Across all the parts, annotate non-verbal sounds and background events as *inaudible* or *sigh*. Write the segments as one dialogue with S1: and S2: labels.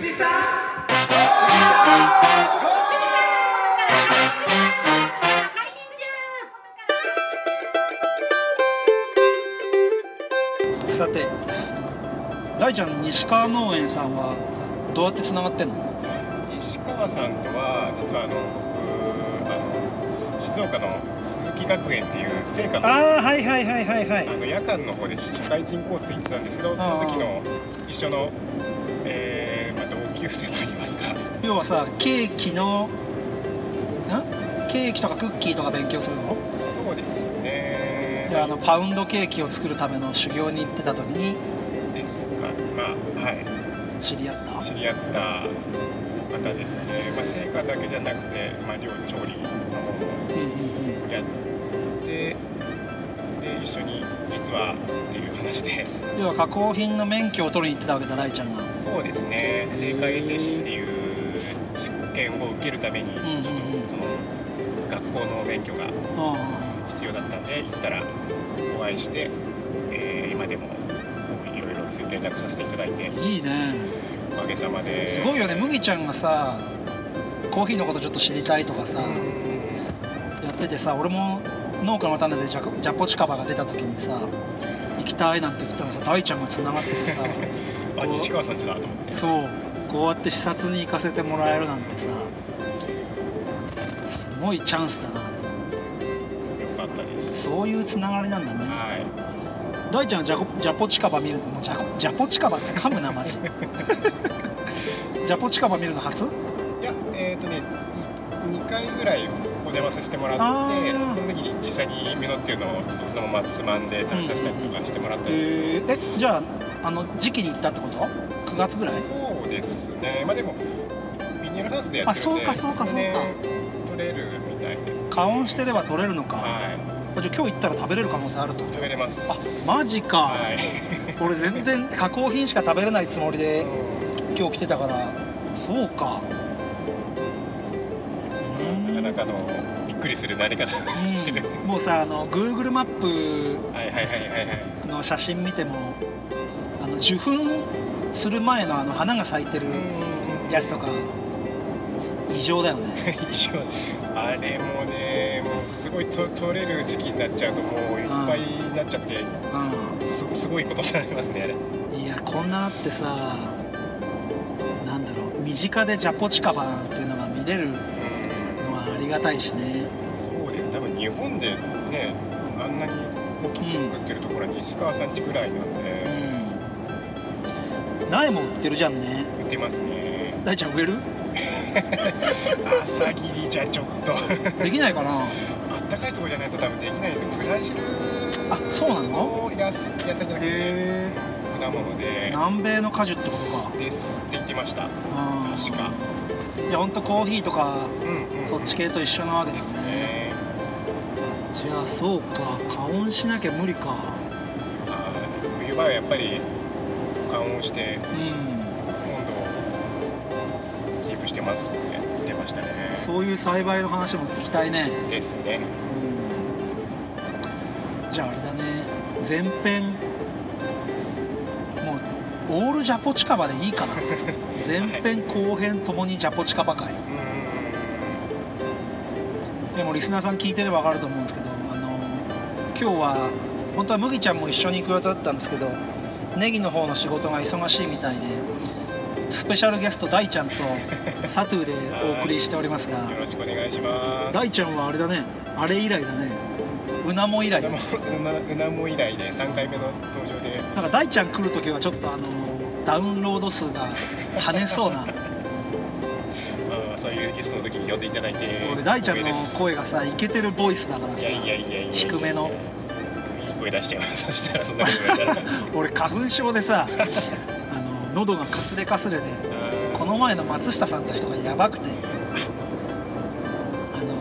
S1: 士さん
S2: さて大ちゃん西川農園さんはどうやってつながってんの？
S3: 石川さんとは実はあの僕あのし静岡の鈴木学園っていう聖火のあ
S2: ああはいはいはいはいはい。
S3: の夜間の方で社会人コースで行ってたんですけどその時の一緒の、級生といいますか？
S2: 要はさケーキのんケーキとかクッキーとか勉強するの？
S3: そうですね。
S2: いやあのパウンドケーキを作るための修行に行ってた時に。
S3: ですか。まあはい。
S2: 知り合った？
S3: 知り合った方ですね、まあ、成果だけじゃなくて、まあ、料理調理の方もやってで一緒に実は話で。
S2: 要は加工品の免許を取りに行ってたわけだ大ちゃんが。
S3: そうですね。成果衛生士っていう試験を受けるためにその学校の免許が
S2: あ
S3: 必要だったんで行ったらお会いして、えー今でもいろいろ連絡させていただいて。
S2: あいいね。
S3: おかげさまで。す
S2: ごいよね。麦ちゃんがさコーヒーのことちょっと知りたいとかさ
S3: うん。
S2: やっててさ俺も農家の種でジャコジャポチカバが出た時にさたいなんて言ってたらさ大ちゃんがつながっててさ *laughs*
S3: あ西川さんちだと思って。
S2: そうこうやって視察に行かせてもらえるなんてさすごいチャンスだなと思って。
S3: よかったです。
S2: そういうつながりなんだね。
S3: はい。
S2: 大ちゃんはジャコジャポチカバ見るもうジャコジャポチカバって噛むなマジ。*laughs* ジャポチカバ見るの初？
S3: いやえっ、とね2回ぐらいお邪魔させてもらってその時に実際に実っていうのをちょっとそのままつまんで食べさせたりとかしてもらったり
S2: えー、えじゃああの時期に行ったってこと？9月ぐらい？
S3: そうですね。まあでもビニールハウスでやってるんで
S2: あそうかそうかそうか。
S3: 取れるみたいです、ね、
S2: 加温してれば取れるのか、
S3: はい。
S2: あじゃあ今日行ったら食べれる可能性あると？
S3: 食べれます。
S2: あマジか、
S3: はい。
S2: 俺全然 *laughs* 加工品しか食べれないつもりで今日来てたから。そうか。
S3: うんなかなかのびっくりするなり方。をしてる、
S2: うん、もうさあの Google マップの写真見てもあの受粉する前のあの花が咲いてるやつとか異常だよね。*laughs*
S3: 一緒あれもねもうすごいと取れる時期になっちゃうともういっぱいになっちゃって
S2: う
S3: すすごいことになりますねあれ。
S2: んいやこんなあってさなんだろう身近でジャポチカバなんていうのが見れる
S3: うん
S2: のはありがたいしね
S3: 本でねあんなに大きく作ってるところに石川さんちぐらいなん
S2: う
S3: で、
S2: ん。苗も売ってるじゃんね。
S3: 売ってますね。
S2: 大ちゃん植える？
S3: 朝霧じゃちょっと。あ
S2: できないかな。
S3: ったかいところじゃないと多分できないです。ブラジル
S2: あそうなの？
S3: の野野菜じゃなくて
S2: へ
S3: 果物
S2: え
S3: で。
S2: 南米の果樹ってことか。
S3: ですって言ってました。
S2: うん
S3: 確か。
S2: いやほんとコーヒーとか
S3: うんうん
S2: そっち系と一緒なわけですね。
S3: ね
S2: じゃあそうか加温しなきゃ無理か。
S3: 冬場はやっぱり加温して
S2: うん。
S3: 温度をキープしてますって言ってましたね。
S2: そういう栽培の話も聞きたいね。
S3: ですね。
S2: うん。じゃああれだね。前編。もうオールジャポチカバでいいかな。*laughs* 前編後編ともにジャポチカバ会。
S3: うん
S2: でもリスナーさん聞いてれば分かると思うんですけどあの今日は本当は麦ちゃんも一緒に行く予定だったんですけどネギの方の仕事が忙しいみたいでスペシャルゲスト大ちゃんと *laughs* サトゥーでお送りしておりますが
S3: よろしくお願いします。
S2: 大ちゃんはあれだね。あれ以来だね。うなも以来
S3: うなもうなうなも以来で3回目の登場で。
S2: なんか大ちゃん来る時はちょっとあのダウンロード数が跳ねそうな
S3: ゲストの時に呼んでいただいて
S2: そうで大ちゃんの声がさイケてるボイスだからさ
S3: いやいやいやいや。いや
S2: 低めの。
S3: いい声出しちゃうそしたらそんなこと言われたら。*laughs*
S2: 俺花粉症でさ *laughs* あの喉がかすれかすれでこの前の松下さんと人がやばくて。あの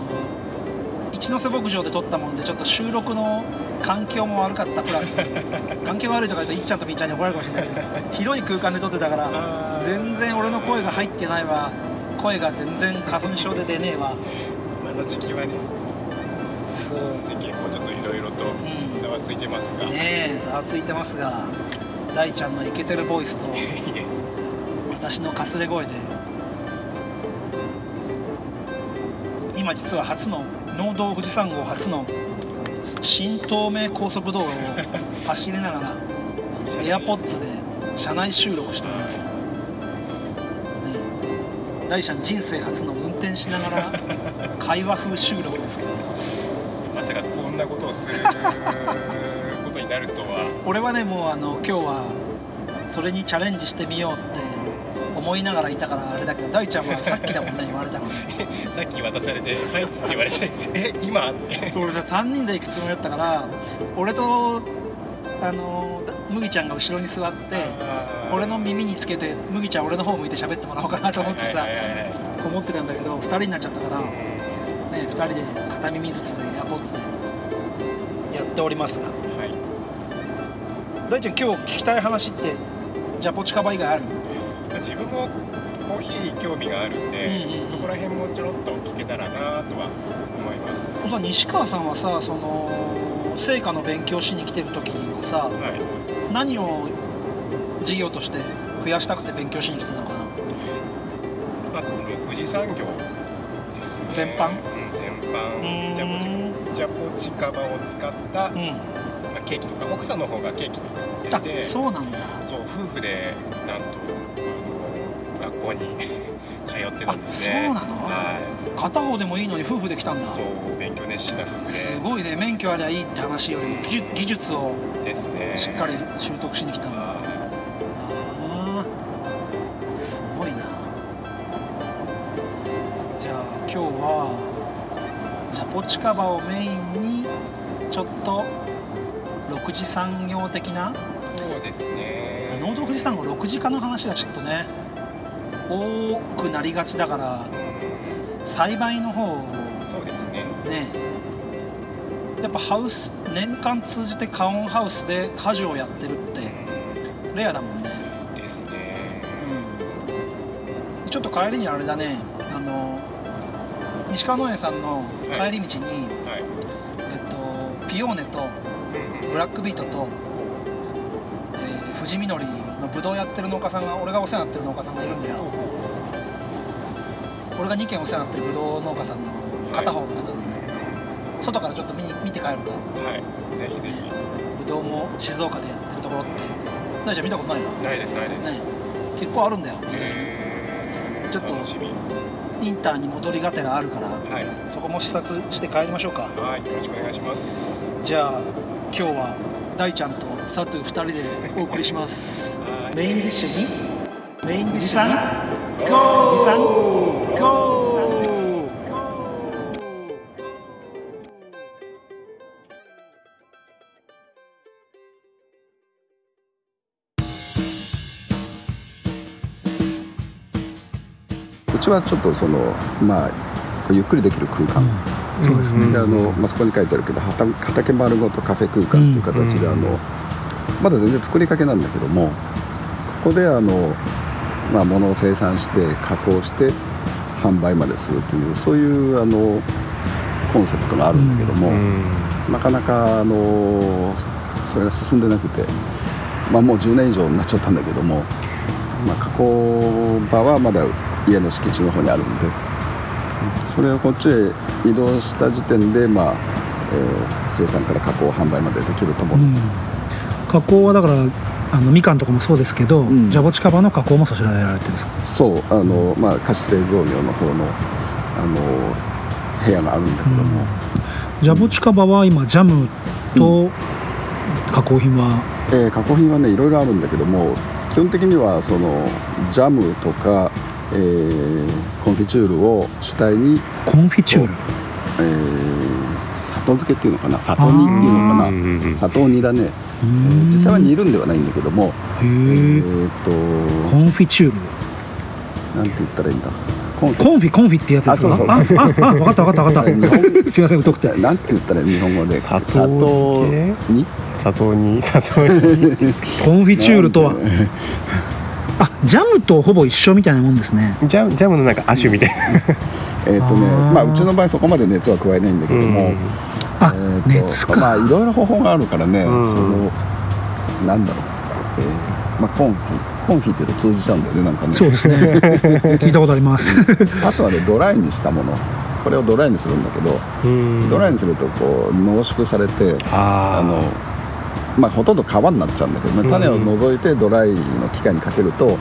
S2: 一ノ瀬牧場で撮ったもんでちょっと収録の環境も悪かったプラス。*laughs* 環境悪いとか言うといっちゃんとみっちゃんに怒られるかもしれないけど広い空間で撮ってたから全然俺の声が入ってないわ声が全然花粉症で出ねえわ。
S3: 今の時期はね。世間もちょっといろいろと
S2: うん。
S3: ざわついてますが、
S2: ねえざわついてますが大ちゃんのイケてるボイスと私のかすれ声で。今実は初の農道富士山号初の新東名高速道路を走りながら *laughs* AirPods で車内収録しております、大ちゃん人生初の運転しながら会話風収録ですけど。
S3: まさかこんなことをする *laughs* ことになるとは。
S2: 俺はねもうあの今日はそれにチャレンジしてみようって思いながらいたからあれだけど大ちゃんはさっきだもんね言われたの。ね *laughs*
S3: さっき渡されて「はい」っつって言われて「*laughs* え今?」って
S2: 俺さ3人で行くつもりだったから俺とあの麦ちゃんが後ろに座って俺の耳につけて麦ちゃん俺の方向いて喋ってもらおうかなと思ってさ思ってたんだけど2人になっちゃったから、ね、2人で片耳ずつでエアポッツでやっておりますが。
S3: はい。
S2: 大ちゃん今日聞きたい話ってジャポチカバ以外ある？
S3: まあ自分もコーヒー興味があるんで、
S2: うんうんうん。
S3: そこら辺もちょろっと聞けたらなとは思います。
S2: さ西川さんはさその成果の勉強しに来てる時にはさ
S3: はい
S2: 何を事業として増やしたくて勉強しに来てたのかな？
S3: まあ、6次産業ですね。
S2: 全般？
S3: うん全般。ジャポチジャポチカバを使った、
S2: うん。
S3: まあ、ケーキとか奥さんの方がケーキ作って
S2: あ
S3: て
S2: そうなんだ。
S3: そう夫婦でなんとあの学校に *laughs* 通ってたんですね。
S2: あそうなの？
S3: は
S2: 片方でもいいのに夫婦で来たんだ。
S3: いそう勉強熱心な夫婦
S2: すごいね。免許ありゃいいって話よりも技術を
S3: でですね。
S2: しっかり習得しに来たんだ。
S3: は
S2: あー。すごいな。じゃあ今日はジャポチカバをメインにちょっと6次産業的ない
S3: そうですね。
S2: 農道富士山の6次化の話がちょっとね多くなりがちだから栽培の方を
S3: そうですね。
S2: ね。やっぱハウス年間通じてカオンハウスで果樹をやってるってレアだもんね。
S3: ですね。
S2: うん。ちょっと帰りにあれだね。あの西川農園さんの帰り道に、
S3: はい。
S2: えっと、ピオーネとブラックビートと、えー富士みのりのブドウやってる農家さんが俺がお世話になってる農家さんがいるんだよ俺が2軒お世話になってるブドウ農家さんの片方の方なんだけど、外からちょっと見に見て帰るか。
S3: はい。ぜひぜひ。
S2: ブドウも静岡でやってるところって。大ちゃん見たことないの？ね
S3: ないですないです、
S2: 結構あるんだよちょっとインターに戻りがてらあるから
S3: はい。
S2: そこも視察して帰りましょうか。
S3: はいよろしくお願いします。
S2: じゃあ今日は大ちゃんと佐藤2人でお送りします。*laughs*
S3: はい。
S2: メインディッシュに？メイン富士山
S3: ゴー
S2: 富士山ゴー
S4: うちはちょっとそのまあゆっくりできる空間、
S2: そうですね
S4: あの、まあ、そこに書いてあるけど畑畑丸ごとカフェ空間という形で、
S3: うん
S4: あのまだ全然作りかけなんだけどもここであの、まあ、物を生産して加工して販売までするというそういうあのコンセプトがあるんだけども、なかなかあのそそれが進んでなくて、まあ、もう10年以上になっちゃったんだけども、まあ、加工場はまだ家の敷地の方にあるんでそれをこっちへ移動した時点で、まあえー生産から加工販売までできると思う、
S5: うん、加工はだからあのみかんとかもそうですけど、
S4: ん。
S5: ジャボチカバの加工もそちらでやられてるんですか？
S4: そうあの、まあ、菓子製造業の方のあの部屋があるんだけども、
S5: ジャボチカバは今ジャムと加工品は、
S4: えー加工品はねいろいろあるんだけども基本的にはそのジャムとか、えーコンフィチュールを主体に、
S5: コンフィチュール？
S4: えー砂糖漬けっていうのかな？砂糖煮っていうのか
S3: うんうんうん
S4: な砂糖煮だね、実際は煮るんではないんだけども
S5: へ
S4: え
S5: え
S4: ーっと
S5: コンフィチュール。
S4: なんて言ったらいいんだ？コンフィ
S5: コンフィコンフィってやつですか？
S4: あそう
S5: あああ分かった分かった分かった。*laughs* すいません疎くて。
S4: なんて言ったらいい日本語で。
S3: 砂糖。
S4: に？
S3: 砂糖に？砂糖に。*laughs*
S5: コンフィチュールとは？あジャムとほぼ一緒みたいなもんですね。
S3: ジャムジャムのなんか亜種みたいな。*laughs*
S4: えーっとねまあうちの場合そこまで熱は加えないんだけども、
S5: あ、
S4: え
S5: 熱か、
S4: まあいろいろ方法があるからね、
S3: うん。
S4: そのなんだろう、えーまあ、コンフィコンフィっていうと通じちゃうんだよねなんかね。
S2: そうですね。*laughs* 聞いたことあります。
S4: あとはねドライにしたもの。これをドライにするんだけど
S3: うん。
S4: ドライにするとこう濃縮されて
S3: あ
S4: あのまあほとんど皮になっちゃうんだけどね。種を除いてドライの機械にかけると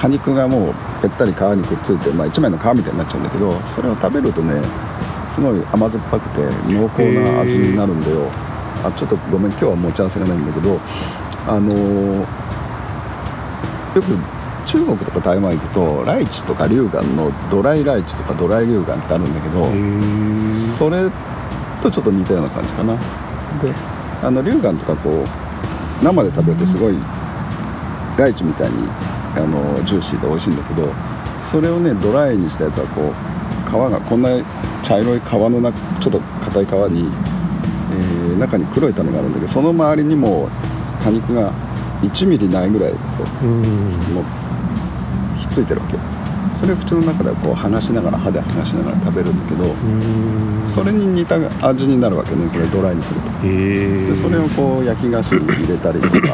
S4: 果肉がもうぺったり皮にくっついて、まあ、一枚の皮みたいになっちゃうんだけどそれを食べるとねすごい甘酸っぱくて濃厚な味になるんだよ。あちょっとごめん今日は持ち合わせがないんだけどあのーよく中国とか台湾行くとライチとか龍眼のドライライチとかドライ龍眼ってあるんだけど、それとちょっと似たような感じかな。であの龍眼とかこう生で食べるとすごいライチみたいにあのジューシーで美味しいんだけどそれをねドライにしたやつはこう皮がこんな茶色い皮の中ちょっと硬い皮に、えー中に黒い種があるんだけどその周りにも果肉が1ミリないぐらいこう
S3: うん。
S4: もうひっついてるわけ。それを口の中でこう剥がしながら歯で剥がしながら食べるんだけど
S3: うん。
S4: それに似た味になるわけねこれドライにすると。でそれをこう焼き菓子に入れたりとかしてる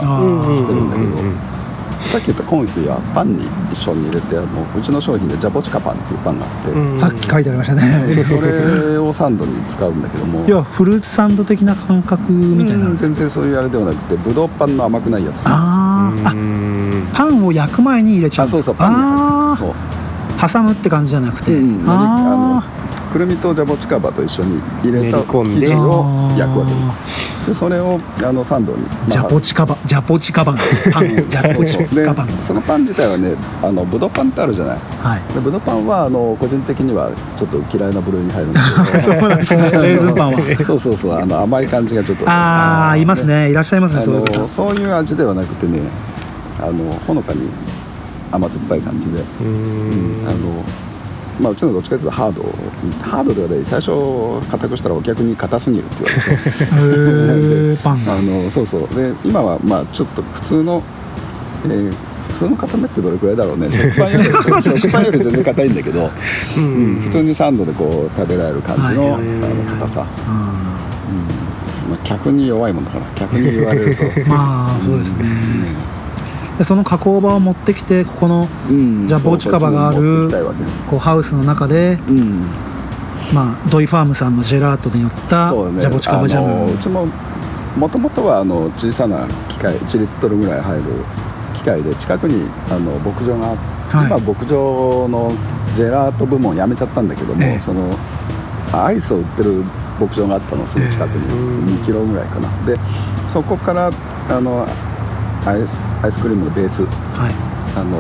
S4: んだけどさっき言ったコンフィはパンに一緒に入れてあのうちの商品でジャボチカパンっていうパンがあって、
S2: さっき書いてありましたね。
S4: でそれをサンドに使うんだけども
S2: 要はフルーツサンド的な感覚みたいな
S4: うん全然そういうあれではなくてブドウパンの甘くないやつ
S2: あー。あ
S3: うん。
S2: パンを焼く前に入れちゃう
S4: あそう
S2: んです
S4: そうパンに入
S2: あ
S4: ってるそう。
S2: ー挟むって感じじゃなくて、
S4: うん。
S2: あ
S4: くるみとジャボチカバと一緒に入れた生地
S2: ー
S4: を焼くわけ
S2: あ
S4: でそれをあのサンドに、
S2: ージャポチカバジャポチカバンパン。ジャポチカバ。ン
S4: そのパン自体はねあのブドウパンってあるじゃない。
S2: はい。
S4: でブドウパンはあの個人的にはちょっと嫌いな部類に入るんだけど。*laughs*
S2: そうなんですね。レーズンパンは。*laughs*
S4: そうそうそう。あの甘い感じがちょっと。
S2: ああいますね。いらっしゃいますね
S4: あ
S2: そういう
S4: そういう味ではなくてねあのほのかに甘酸っぱい感じで、
S3: うん
S4: あのまあ、うちのどっちかというとハード。ハードではない最初硬くしたらお客に硬すぎるって言われてあのそうそう。で今はまあちょっと普通の、えー普通の固めってどれくらいだろうね。食パンより食パンより全然硬いんだけど、
S3: う
S4: うん。ん普通にサンドでこう食べられる感じの,、硬さ、
S2: うん。
S4: うん。まあ、客に弱いもんだから客に言われると。*laughs*
S2: まあそうですねでその加工場を持ってきてここの
S4: うん。
S2: ジャポチカバがある
S4: こ
S2: うハウスの中で、
S4: うん。
S2: まあ、ドイファームさんのジェラートによったジャボチカバジャム
S4: うちももともとはあの小さな機械1リットルぐらい入る機械で近くにあの牧場があって、
S2: はい。
S4: 今牧場のジェラート部門やめちゃったんだけども、
S2: ええ。
S4: そのアイスを売ってる牧場があったのすぐ近くに、2キロぐらいかな。でそこからあのアイスアイスクリームのベース。
S2: はい。
S4: あの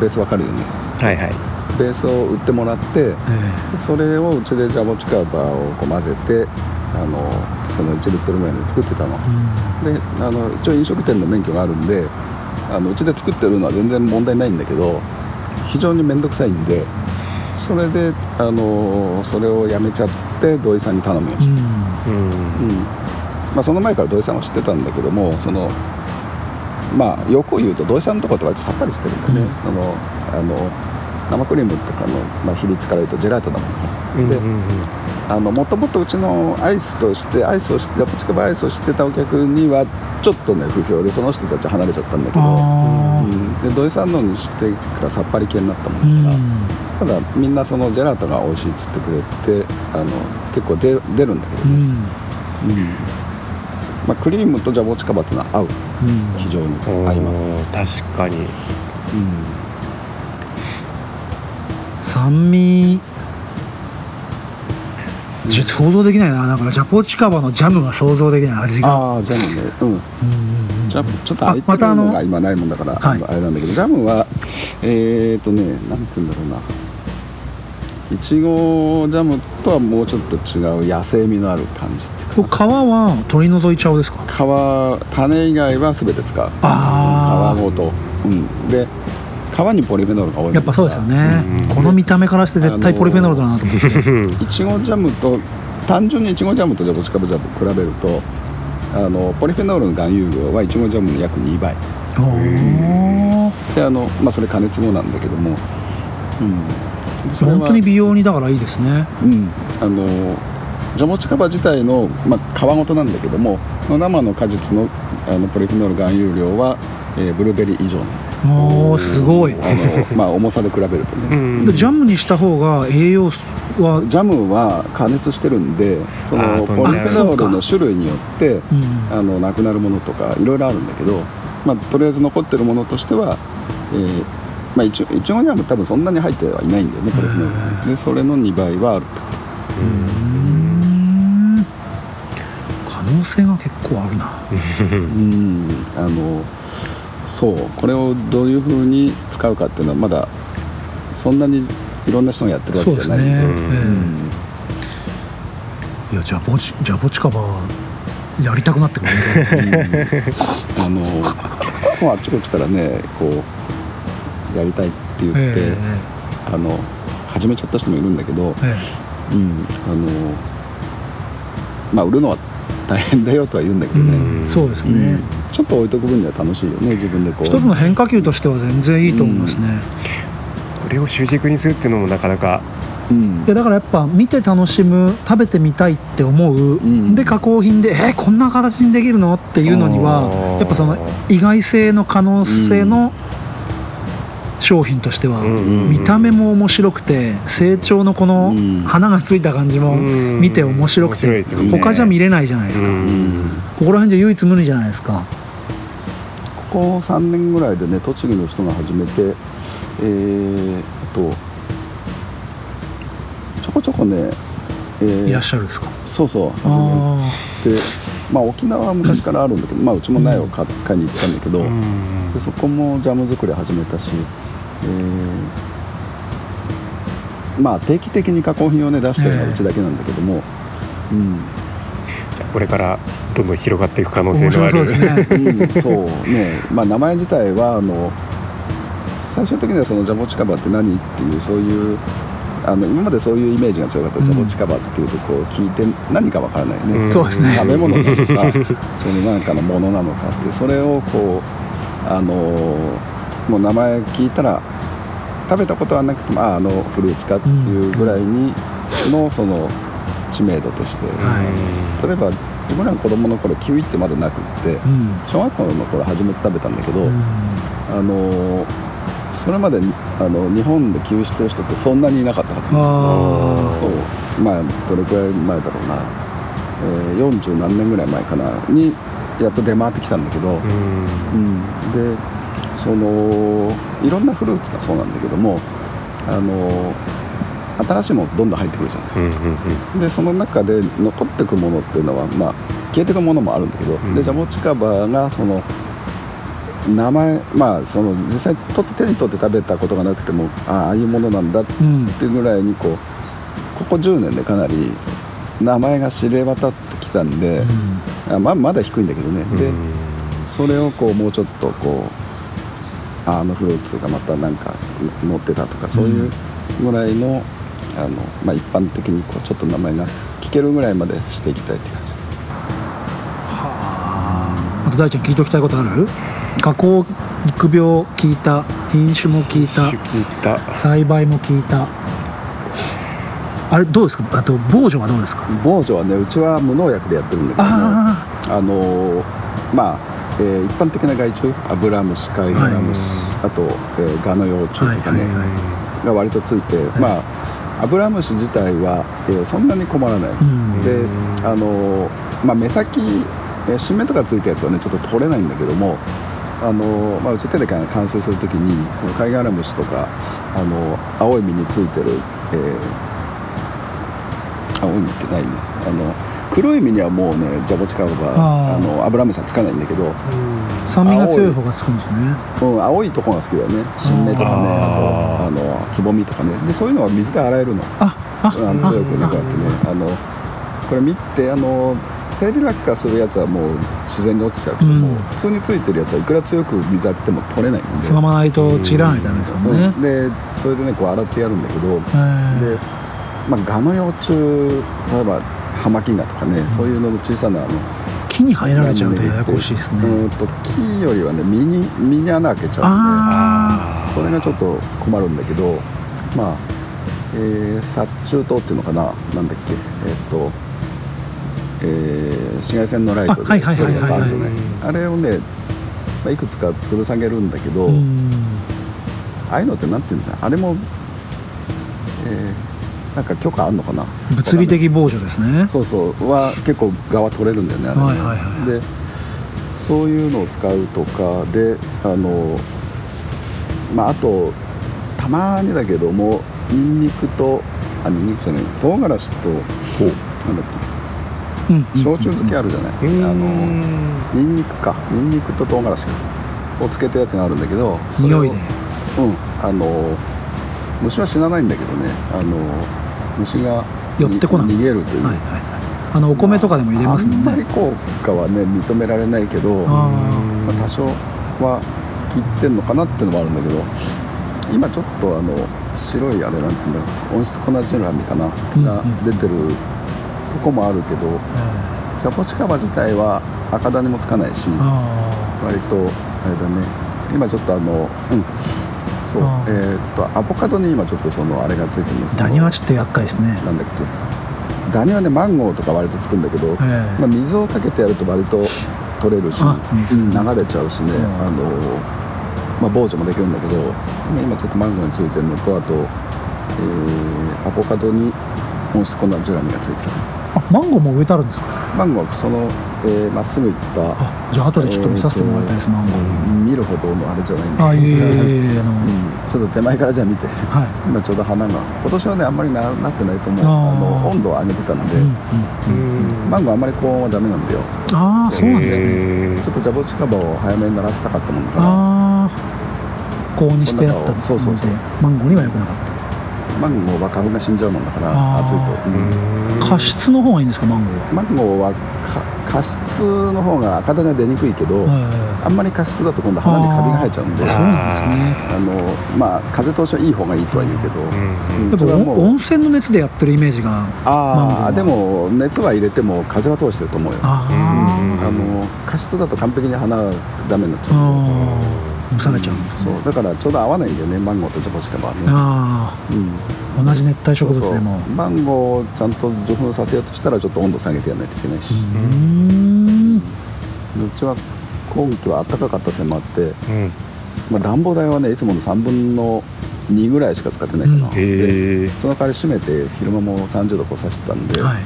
S4: ベースわかるよね。
S3: はいはい。
S4: ベースを売ってもらって
S2: え
S4: それをうちでジャボチカバをこう混ぜてあのその1リットルぐらいで作ってたの。
S2: えうん。
S4: であの一応飲食店の免許があるんであのうちで作ってるのは全然問題ないんだけど非常に面倒くさいんでそれであのそれをやめちゃって土井さんに頼むようにして、
S3: うん。
S4: うん。まあ、その前から土井さんは知ってたんだけどもそのまあよく言うと土井さんのところって割とさっぱりしてるんだね、
S2: うん。
S4: そのあの生クリームとかの、まあ、比率から言うとジェラートだもん。ね、であのもともとうちのアイスとしてアイスを知ってジャポチカバアイスを知ってたお客にはちょっとね不評でその人たちは離れちゃったんだけど、
S2: あ
S4: うん、で土井さんのにしてからさっぱり系になったも
S2: ー
S4: んだから、
S2: うん。
S4: ただみんなそのジェラートが美味しいっつってくれてあの結構出出るんだけどね、
S2: うん。
S4: うん。まあ、クリームとジャボチカバっていうのは合う。
S2: うん
S4: 非常に合います、
S3: 確かに。
S2: 酸味。じ想像できないな。なんかジャポチカバのジャムが想像できない味が。
S4: ああジャムね。うん。
S2: うんうんうん
S4: ジャムちょっと空いて
S2: あまたあの
S4: るのが今ないもんだから、
S2: はい。
S4: あれなんだけどジャムはえっ、ー、とねなんて言うんだろうないちごジャムとはもうちょっと違う野生味のある感じっていう
S2: こ
S4: か
S2: れ皮は取り除いちゃうですか？
S4: 皮種以外は全て使う。
S2: あー。
S4: 皮ごと。うん。で皮にポリフェノールが多い
S2: やっぱそうですよね。
S3: うん。
S2: この見た目からして絶対ポリフェノールだなと思って。
S4: いちごジャムと単純にいちごジャムとジャボチカバジャム比べるとあのポリフェノールの含有量はいちごジャムの約2倍。であの、まあ、それ加熱後なんだけども、うん、
S2: 本当に美容にだからいいですね。
S4: うん、あのジャボチカバ自体の、まあ、皮ごとなんだけども生の果実のあのポリフェノール含有量はえーブルーベリー以上
S2: おーすごい。
S4: あの、まあ、重さで比べるとね、
S3: うん。
S2: でジャムにした方が栄養は？
S4: ジャムは加熱してるんでそのポリフェノールの種類によって
S2: うん。
S4: あのなくなるものとかいろいろあるんだけど、まあ、とりあえず残ってるものとしては、えーまあ、いちごには多分そんなに入ってはいないんだよねポリフェノールでそれの2倍はある。
S2: うん。可能性が結構あるな。
S4: うん。あのそう。これをどういうふうに使うかっていうのはまだそんなにいろんな人がやってるわけじゃないんで。
S2: え
S3: うん
S2: えいやジャボチジャボチカバやりたくなってくるね。
S4: あのもうあっちこっちからねこうやりたいって言って、
S2: え
S4: あの始めちゃった人もいるんだけど、
S2: ええ。
S4: うん、あのまあ売るのは大変だよとは言うんだけどね、
S2: うんそうですね、
S4: うんちょっと置いとく分には楽しいよね自分でこう。
S2: 一つの変化球としては全然いいと思いますね、
S3: これを主軸にするっていうのもなかなか
S4: うん。
S2: いやだからやっぱ見て楽しむ食べてみたいって思う、
S4: ん。
S2: で加工品でえーこんな形にできるの？っていうのにはやっぱその意外性の可能性の商品としては、見た目も面白くて成長のこの
S4: うん。
S2: 花がついた感じも
S3: うん。
S2: 見て面白くて他じゃ見れないじゃないですか、ここら辺じゃ唯一無二じゃないですか。
S4: ここ3年ぐらいでね栃木の人が始めてえー、あとちょこちょこね、えー
S2: いらっしゃるんですか、
S4: そうそう始
S2: あ
S4: めてまあ沖縄は昔からあるんだけど、まあ、うちも苗を買買いに行ったんだけど、
S3: うん。
S4: でそこもジャム作り始めたし、えーまあ定期的に加工品をね出してるのはうちだけなんだけども、うん。
S3: じゃあこれからどんどん広がっていく可
S2: あ
S3: 能性のある。
S2: そうですね。
S4: うん、そうね、まあ、名前自体はあの最終的にはそのジャボチカバって何っていうそういうあの今までそういうイメージが強かった、
S2: うん。
S4: ジャボチカバっていうとこう聞いて何かわからないよね、
S3: うん。
S2: そうですね
S4: 食べ物なのか *laughs* その何かのものなのかってそれをこうあのもう名前聞いたら食べたことはなくてもああのフルーツかっていうぐらいにのその知名度として、
S2: はい。
S4: 例えば自分らの子供の頃キウイってまだなくって
S2: うん。
S4: 小学校の頃初めて食べたんだけど、
S2: うん。
S4: あのそれまであの日本でキウイ知ってる人ってそんなにいなかったはず
S2: あ
S4: そう。まあどれくらい前だろうな、えー、40何年ぐらい前かな。にやっと出回ってきたんだけど、
S3: うん。
S4: うん、でそのいろんなフルーツがそうなんだけどもあの新しいものどんどん入ってくるじゃない。
S3: うんうん
S4: でその中で残ってくものっていうのは、まあ、消えてくものもあるんだけど、
S3: ん。
S4: でジャボチカバがその名前まあその実際取って手に取って食べたことがなくてもああああいうものなんだっ
S2: うん
S4: ていうぐらいにこうここ10年でかなり名前が知れ渡ってきたんで、あまあまだ低いんだけどね、
S3: うん。
S4: でそれをこうもうちょっとこうああのフルーツがまたなんか乗ってたとかそういうぐらいの,、あのまあ、一般的にこうちょっと名前が聞けるぐらいまでしていきたいっていう感じ。
S2: あと大ちゃん聞いておきたいことある？加工育苗聞いた品種も聞いた
S3: 聞いた
S2: 栽培も聞いた。あれどうですか？あと防除はどうですか？
S4: 防除はねうちは無農薬でやってるんだけどあのまあ、えー一般的な害虫アブラムシカイガラムシ、あと、えーガの幼虫
S2: あ
S4: とかね、が割とついて、まあアブラムシ自体は、えーそんなに困らない、
S2: うん。
S4: であのまあ、目先、えー新芽とかついたやつはねちょっと取れないんだけどもあの、まあ、うち手で乾燥するときにそのカイガラムシとかあの青い実についてる、えー青い実ってないね。あの黒い実にはもうねジャボチカバ
S2: あー。
S4: あのアブラムシはつかないんだけど、
S2: 酸味が強い方がつくんですね。
S4: うん、青いとこが好きだよね。新芽とかね
S3: あ
S4: とあのつぼみとかね。でそういうのは水で洗えるの。
S2: ああ
S4: あの強くねこうやってね。あのこれ見てあの生理落下するやつはもう自然に落ちちゃうけども、
S2: うん
S4: 普通についてるやつはいくら強く水当てても取れないんで。
S2: つままないとちぎらないとダメですよね、
S4: うん。でそれでねこう洗ってやるんだけど。
S2: え
S4: で、まあ、ガの幼虫例えばハマキガとかね、そういうの小さなあの
S2: 木に入られちゃうとややこしいですね、
S4: うんと木よりはね実に実に穴開けちゃうんで
S2: あ
S4: それがちょっと困るんだけどまあ、えー、殺虫灯っていうのかななんだっけえっ、と、えー紫外線のライトで
S2: あはいはい
S4: 出るやつあるじゃない。あれをねあ、いくつか吊る下げるんだけど、
S2: うん。
S4: ああいうのってなんていうんだあれも、えーなんか許可あんのかな？
S2: 物理的防除ですね。
S4: そうそう。は結構側取れるんだよねあれね、
S2: はいはいはい
S4: でそういうのを使うとかであのまああとたまにだけどもニンニクとあニンニクじゃない唐辛子となんだっ
S2: うん
S4: け焼酎漬けあるじゃない、
S3: うん
S4: あのニンニクか。ニンニクと唐辛子か。をつけたやつがあるんだけどそれを
S2: 匂いで。
S4: うん。あの虫は死なないんだけどね。あの虫が
S2: 寄ってこない。
S4: 逃げるという、
S2: はいはいはい。あのお米とかでも入れますもん
S4: あんまり
S2: ね
S4: 効果はね認められないけど
S2: あ
S4: まあ、多少は効いてんのかなっていうのもあるんだけど今ちょっとあの白いあれなんていうんだろう温室粉ジェラミかな、
S2: うん
S4: が出てるとこもあるけどジャポチカバ自体は赤種もつかないし
S2: あ
S4: 割とあれだね。今ちょっとあのうんそう。えーっとアボカドに今ちょっとそのあれがついてるんです
S2: ダニはちょっと厄介ですね。
S4: なんだっけ。ダニはねマンゴーとか割とつくんだけど、
S2: ええ。
S4: まあ、水をかけてやると割と取れるし、流れちゃうしね、
S2: うん。
S4: あのまあ、防除もできるんだけど今今ちょっとマンゴーについてるのとあと、えーアボカドに温室粉ジュラミがついてる。
S2: あマンゴーも植えてあるんですか？
S4: マンゴーはそのえーま、っすぐ行った
S2: あじゃあ後でちょっと見させてもらいたいですマンゴー
S4: 見るほどのあれじゃないんで。
S2: あいえいえいえ
S4: ちょっと手前からじゃあ見て
S2: はい
S4: 今ちょうど花が今年はねあんまりななってないと思う
S2: あ
S4: の温度を上げてたので、
S2: うんうん
S3: うん
S4: マンゴーあんまり高温はダメなんだよ
S2: ああそうなんですね
S4: ちょっとジャボチカバを早めに鳴らしたかったもんだから
S2: ああ高温にしてやった
S4: そうそうそう
S2: マンゴーには良くなかっ
S4: マンゴーは花粉が死んじゃうもんだから暑いと、うん
S2: た加湿の方がいいんですかマンゴー
S4: マンゴーはか加湿の方が赤種が出にくいけど、
S2: は
S4: あんまり加湿だと今度鼻にカビが生えちゃうんで
S2: いそうなんですね。
S4: あのまあ風通しはいい方がいいとは言うけど、
S3: うん。
S2: 温泉の熱でやってるイメージが
S4: あ
S2: は。
S4: あでも熱は入れても風は通してると思うよ。
S2: あ
S3: うん
S4: あの加湿だと完璧に鼻がダメになっち
S2: あ
S4: ゃう
S2: ゃうん。です
S4: そうだからちょうど合わないんだよねマンゴーとジャボチカバはね、
S2: あ
S4: うん、
S2: あ同じ熱帯植
S4: そうそう。
S2: 物でも
S4: マンゴーをちゃんと受粉させようとしたらちょっと温度下げてやらないといけないし、
S2: うーん。
S4: うちは今季は暖かかったせいもあって、
S3: うん。
S4: まあ、暖房代はねいつもの3分の2ぐらいしか使ってないかな、
S2: うん
S4: で
S3: へえ
S4: その代わり閉めて昼間も30度こうさしてたんで、
S2: はい。
S4: うん。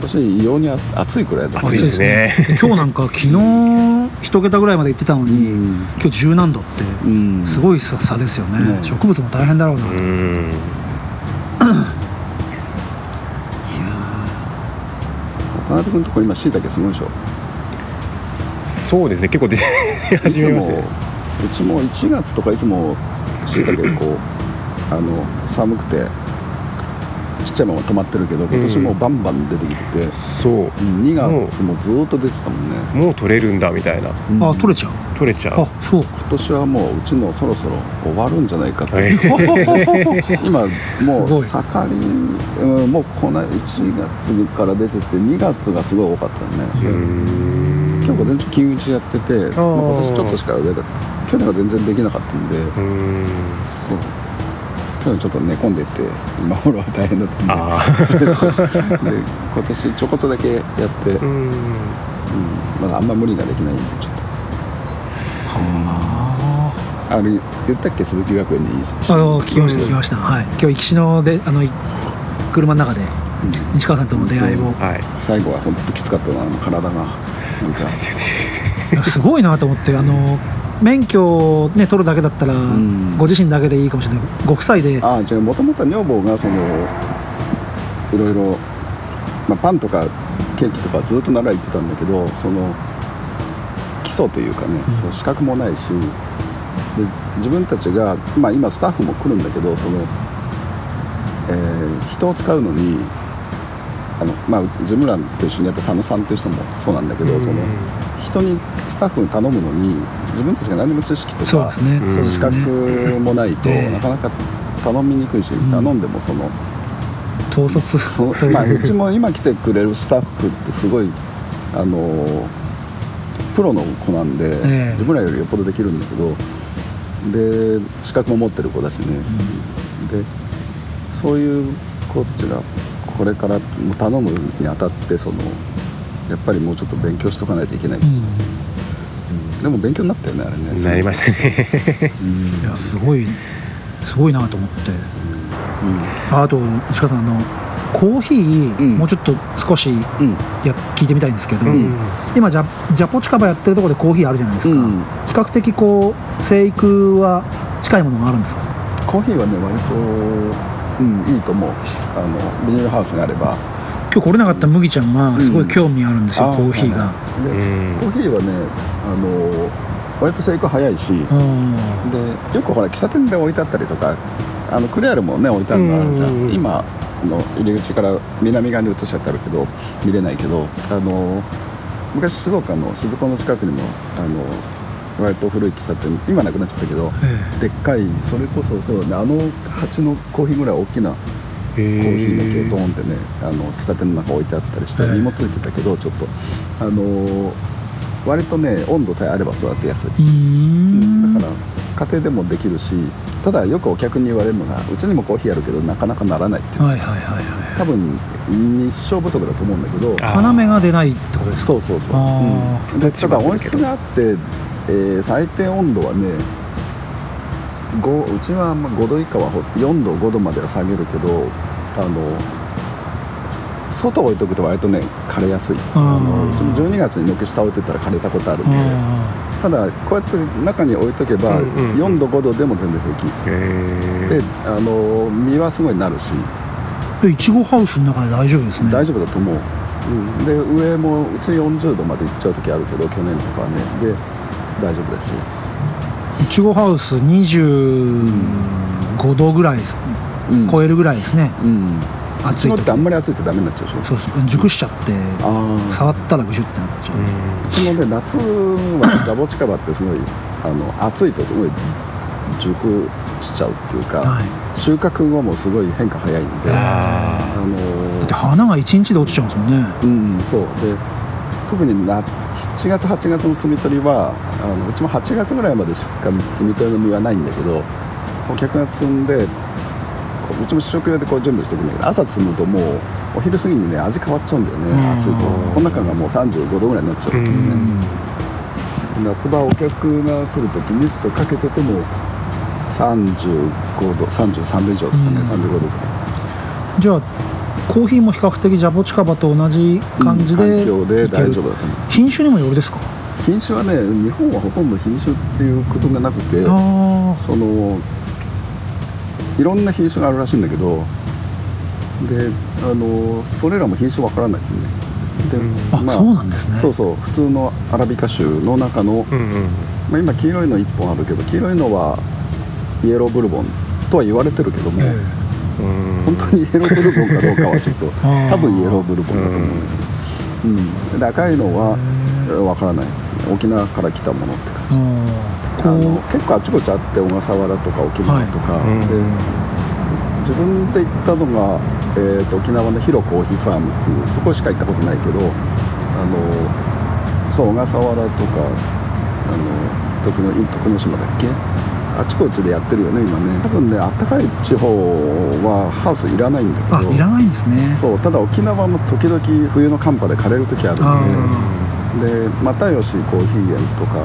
S4: 今年異様にあ暑いくらいだった。
S3: 暑いですね。
S2: で今日なんか昨日一桁ぐらいまで行ってたの
S4: う
S2: に、
S4: ん、
S2: 今日10何度って
S4: うん、
S2: すごい差差ですよね、
S4: ね。
S2: 植物も大変だろうな、
S3: うん。
S4: 田中君のとこ今しいたけすごいでしょ。
S3: そうですね。結構出
S4: い
S3: 始めましたね
S4: うちも1月とかいつもしいたけこうあの寒くてちっちゃいまま止まってるけど今年もうバンバン出てきてて、
S3: そう。
S4: うん2月もずっと出てたもんね、
S3: もう取れるんだみたいな。
S4: うん。
S2: あ取れちゃう？
S3: 取れちゃう。
S2: あそう。
S4: 今年はもううちのそろそろ終わるんじゃないかって、
S3: はい。*laughs*
S4: 今もう盛り、うん、もうこの1月から出てて2月がすごい多かったよね、
S3: うん
S4: 今日午前中金打ちやってて、まあ、今年ちょっとしか上だ去年は全然できなかったんで、
S3: うん。
S4: そう去年ちょっと寝込んでて今頃は大変だったんで
S3: あ
S4: で今年ちょこっとだけやって、
S3: あうん。
S4: うん。まだあんま無理ができないんでちょっ
S2: あ
S4: とあ。れ言ったっけ？鈴木学園に
S2: ーあの聞きました聞きました、はい。今日行きしのであのい車の中で
S4: うん。
S2: 西川さんとの出会いを、
S3: はい。
S4: 最後は本当きつかったなあの体が。なんか。
S3: そうですよね。
S2: すごいなと思ってあの免許を、ね、取るだけだったら、
S4: ん。
S2: ご自身だけでいいかもしれない。ご夫妻で。
S4: ああ違うもともとは女房がそのいろいろ、まあ、パンとかケーキとかずっと習い行ってたんだけどその基礎というかね、
S2: うん。
S4: そう資格もないしで自分たちが、まあ、今スタッフも来るんだけどその、えー人を使うのにあの、まあ、うち自分らと一緒にやった佐野さんという人もそうなんだけど、その人にスタッフに頼むのに自分たちが何も知識とか
S2: ね、
S3: うん
S4: 資格もないと、
S2: ええ。
S4: なかなか頼みにくいし、
S2: ん
S4: 頼んでもその
S2: 統率
S4: そ
S2: う
S4: まあ、うちも今来てくれるスタッフってすごいあのプロの子なんで、
S2: ええ。
S4: 自分らよりよっぽどできるんだけどで資格も持ってる子だしね、でそういうこっちがこれから頼むにあたってそのやっぱりもうちょっと勉強しとかないといけない、
S2: うん
S4: でも勉強になったよねあれね。
S3: なりましたね。
S4: うん。
S2: いやすごいすごいなと思って。
S4: うん。
S2: ああと石川さんあのコーヒー、
S4: うん。
S2: もうちょっと少し
S4: うん。
S2: や聞いてみたいんですけど、
S3: うん。
S2: 今ジャジャポチカバやってるところでコーヒーあるじゃないですか、
S4: うん。
S2: 比較的こう生育は近いものがあるんですか？
S4: コーヒーはね割と、うん、いいと思う。あのビニールハウスがあれば。
S2: 今日来れなかった麦ちゃんがすごい
S4: うん。
S2: 興味あるんですよ、
S4: あ
S2: コーヒーが、
S4: コーヒーはねあの割と生育早いし
S2: うん。
S4: でよくほら喫茶店で置いてあったりとかあのクレアルもね置いてあるのあるじゃ
S3: うん
S4: ん今の入り口から南側に移しちゃってあるけど見れないけどあの昔静岡の静岡の近くにもあの割と古い喫茶店今なくなっちゃったけど
S2: え
S4: でっかいそれこそそうだねあの鉢のコーヒーぐらい大きな
S3: コ
S4: コーヒーの木をドーンってねあの喫茶店の中置いてあったりして
S2: ええ。
S4: 実もついてたけどちょっと。あのー割とね温度さえあれば育てやすい、だから家庭でもできるしただよくお客に言われるのがうちにもコーヒーあるけどなかなかならないっていう。
S2: はいはいはいはい
S4: 多分日照不足だと思うんだけど
S3: あ
S2: 花芽が出ないってことですか？
S4: そうそうそう、
S2: あ
S4: うん、でただ温室があって、えー最低温度はね5うちはまあ5度以下はほ4度5度までは下げるけどあの外置いとくと割とね枯れやすい。
S2: あ
S4: のうちも12月に軒下置いてたら枯れたことあるんで。
S2: あ
S4: ただこうやって中に置いとけば
S3: うんうん
S4: 4度5度でも全然平気。
S3: へ
S4: であの実はすごいなるし。
S2: いちごハウスの中で大丈夫ですね。
S4: 大丈夫だと思う、うん、で上もうち40度まで行っちゃう時あるけど去年とかはね。で大丈夫だし
S2: いちごハウス25度ぐらいです、
S4: うん。
S2: 超えるぐらいですね。
S4: うんい
S2: 暑いと。
S4: ちごってあんまり暑いとダメになっちゃうでしょ？
S2: そうそう熟しちゃって触ったらぐしゅってなっちゃう、
S4: うちもね夏はジャボチカバってすごいあの暑いとすごい熟しちゃうっていうか、
S2: はい。
S4: 収穫後もすごい変化早いんであ
S3: あ
S4: の
S2: で花が1日で落ちちゃうんですもんね。
S4: うんそう。で特にな7月8月の摘み取りはあのうちも8月ぐらいまでしか摘み取りの実はないんだけどお客が摘んでこううちも試食用でこう準備しておくんだけど朝摘むともうお昼過ぎにね味変わっちゃうんだよね。
S2: うん。
S4: 暑いと。この中がもう35度ぐらいになっちゃう。うね、夏場お客が来るときミストかけてても35度33度以上とかね、
S2: うん。
S4: 35度とか
S2: じゃあコーヒーも比較的ジャボチカバと同じ感じで,、
S4: 環境で大丈夫だと思う。
S2: 品種にもよるですか？
S4: 品種はね日本はほとんど品種っていうことがなくて
S2: あ
S4: そのいろんな品種があるらしいんだけどであのそれらも品種わからないんでで、
S2: ああ、そうなんですね。
S4: そうそう普通のアラビカ種の中の、
S3: うんうん。
S4: まあ、今黄色いの1本あるけど黄色いのはイエローブルボンとは言われてるけども、
S2: え
S3: うん。
S4: 本当にイエローブルボンかどうかはちょっと *laughs* 多分イエローブルボンだと思うんだけど、うん。で赤いのはわからない。沖縄から来たものって感
S2: え
S4: じ
S2: あ
S4: あの
S2: こ
S4: 結構あちこちあって小笠原とか沖縄とか、
S3: はい。
S4: で自分で行ったのが、えー、と沖縄のヒロコーヒーファームっていうそこしか行ったことないけどあのそう小笠原とかあの徳の徳之島だっけ？あちこちでやってるよね今ね。多分ねあったかい地方はハウスいらないんだけど。
S2: いらないんですね。
S4: そうただ沖縄も時々冬の寒波で枯れる時ある
S2: あ
S4: んでで又吉コーヒー園とか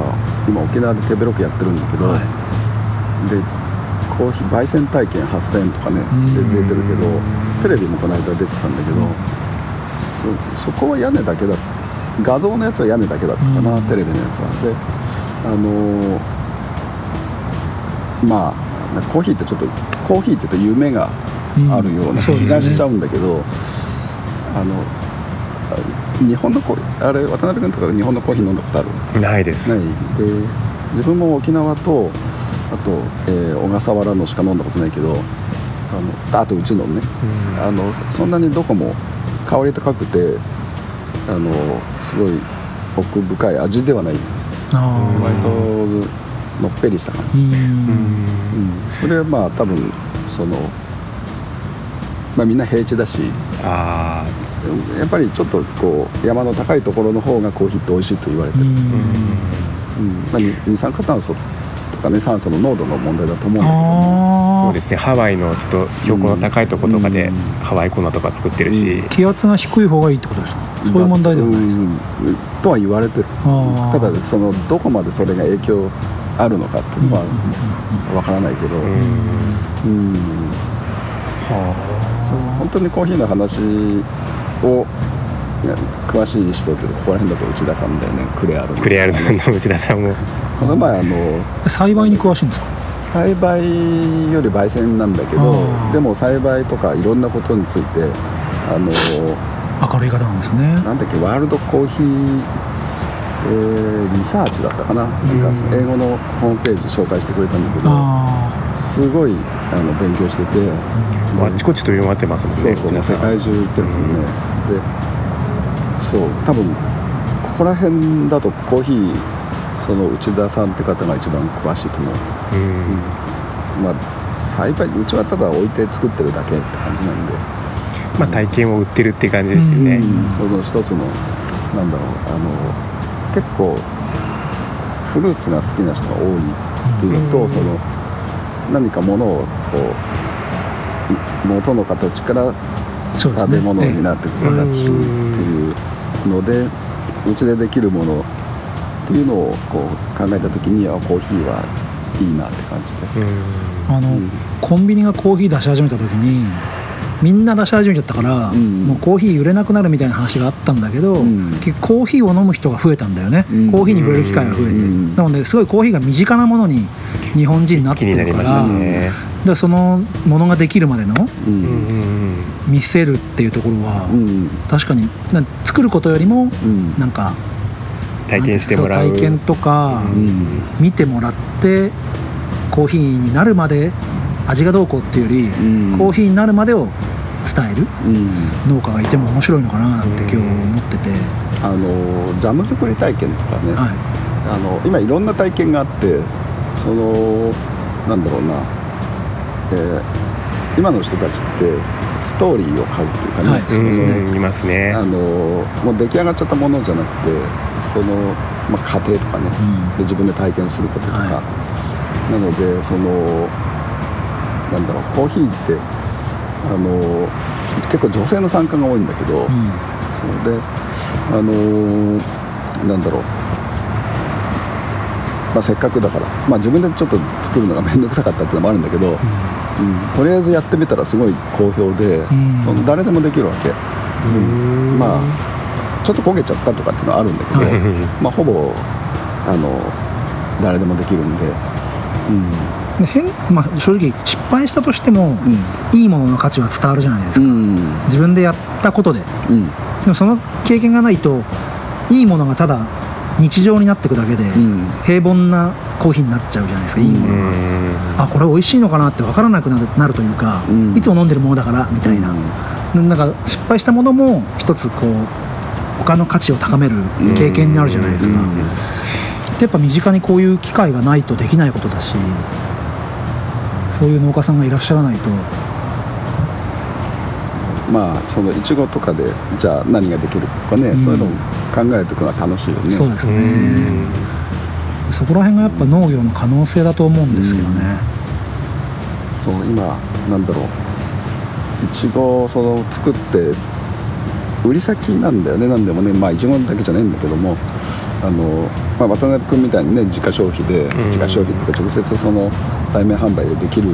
S4: 今沖縄で手広くやってるんだけど、
S2: はい。
S4: でコーヒー焙煎体験8000円とかね
S2: ん。
S4: で出てるけどテレビもこの間出てたんだけど、そそこは屋根だけだ画像のやつは屋根だけだったかな、
S2: うん。
S4: テレビのやつは。であのーまあコーヒーってちょっとコーヒーって言うと夢があるような気がしちゃうんだけど、あのあ日本のコーあれ渡辺君とか日本のコーヒー飲んだことある？
S3: ないです。
S4: ない。で自分も沖縄とあと、えー小笠原のしか飲んだことないけどあのあとうちのね、あのそんなにどこも香り高くてあのすごい奥深い味ではない。
S2: あ
S4: 割とのっぺりした感じ、
S2: うん。
S4: うん、それはまあ多分そのまあみんな平地だし
S3: あ
S4: やっぱりちょっとこう山の高いところの方がコーヒーって美味しいと言われてる、
S2: うん。
S4: うん。まあ、二二酸化炭素とかね酸素の濃度の問題だと思うんだけど。
S2: ああ
S3: そうですね。ハワイのちょっと標高の高いところとかで
S4: うん。
S3: ハワイ粉とか作ってるし、
S4: うん。
S2: 気圧が低い方がいいってことですか？そういう問題ではないですか？
S4: うん。とは言われてる。ただそのどこまでそれが影響あるのかっていうのはわからないけど。うん。そう。本当にコーヒーの話を詳しい人っていうとここら辺だと内田さんだよね。クレアルの。
S3: クレアルの内田さんも。
S4: この前あの
S2: 栽培に詳しいんですか？
S4: 栽培より焙煎なんだけどでも栽培とかいろんなことについてあの
S2: 明るい方なんですね。
S4: なんだっけワールドコーヒー、えーリサーチだったかな。なんか英語のホームページ紹介してくれたんだけど
S2: あ。
S4: すごいあの勉強してて。
S3: あっちこっち飛び回ってますもんね。
S4: そうそう。世界。中行ってるもんね、でそう。多分ここら辺だとコーヒーその内田さんって方が一番詳しいと思う。
S3: うん。
S4: まあ栽培うちはただ置いて作ってるだけって感じなんで、
S3: まあ体験を売ってるって感じですよね。
S4: うん。その一つのなんだろうあの結構フルーツが好きな人が多いっていうのと、
S3: うん。
S4: その何かものをこう元の形から食べ物になっていく形っていうのでうちでできるものっていうのをこう考えた時にあコーヒーはいいなって感じで。
S3: うん。
S2: あの、
S4: うん。
S2: コンビニがコーヒー出し始めた時にみんな出し始めちゃったから、
S4: ん。
S2: もうコーヒー売れなくなるみたいな話があったんだけど、
S4: ん。
S2: 結局コーヒーを飲む人が増えたんだよね、
S4: うん。
S2: コーヒーに触れる機会が増えて、
S4: うん。
S2: なのですごいコーヒーが身近なものに日本人になってるから
S3: ね。
S2: でそのものができるまでの
S4: う
S3: うん。んうん
S2: 見せるっていうところは、
S4: うん。
S2: 確かにな作ることよりも
S4: うん。
S2: なんか
S3: 体験してもら
S2: う体験とか、
S4: うん。
S2: 見てもらってコーヒーになるまで味がどうこうっていうより、
S4: うん。
S2: コーヒーになるまでを伝える
S4: うん。
S2: 農家がいても面白いのかなって今日思ってて、
S4: あのジャム作り体験とかね、
S2: はい。
S4: あの今いろんな体験があってそのなんだろうな、えー今の人たちってストーリーを書くっていうかね、
S2: はい
S4: その
S3: うんいますね。
S4: あのもう出来上がっちゃったものじゃなくてその、まあ、過程とかね、で自分で体験することとか、
S2: は
S4: なのでそのなんだろうコーヒーってあの結構女性の参加が多いんだけど、
S2: うん。
S4: それであのーなんだろう、まあ、せっかくだから、まあ、自分でちょっと作るのが面倒くさかったっていうのもあるんだけど、うん。とりあえずやってみたらすごい好評で、
S2: ん。
S4: その誰でもできるわけ、
S3: うん。
S4: まあちょっと焦げちゃったとかっていうのはあるんだけど、
S2: は *laughs* い
S4: まあ、ほぼあの誰でもできるんで、
S2: で変まあ、正直失敗したとしても、いいものの価値は伝わるじゃないですか、
S4: うん。うん
S2: 自分でやったことで。
S4: うん。
S2: でもその経験がないといいものがただ日常になっていくだけで、
S4: うん。
S2: 平凡なコーヒーになっちゃうじゃないですかいいものが、あこれ美味しいのかな？って分からなくなるなるというか、
S4: うん。
S2: いつも飲んでるものだからみたいな、なんか失敗したものも一つこう他の価値を高める経験になるじゃないですか、
S4: うん。
S2: でやっぱ身近にこういう機会がないとできないことだしそういう農家さんがいらっしゃらないと。
S4: まあそのいちごとかでじゃあ何ができるかとかね、
S2: うん。
S4: そういうのも考えていくのは楽しいよね。
S2: そうです
S3: う
S2: ね
S3: ん。
S2: そこら辺がやっぱ農業の可能性だと思うんですけどね、
S4: そう今なんだろう。いちごをその作って売り先なんだよね。なんでもねまあいちごだけじゃないんだけども。あの、まあ、渡辺君みたいにね自家消費で、
S3: ん。
S4: 自家消費っていうか直接その対面販売でできる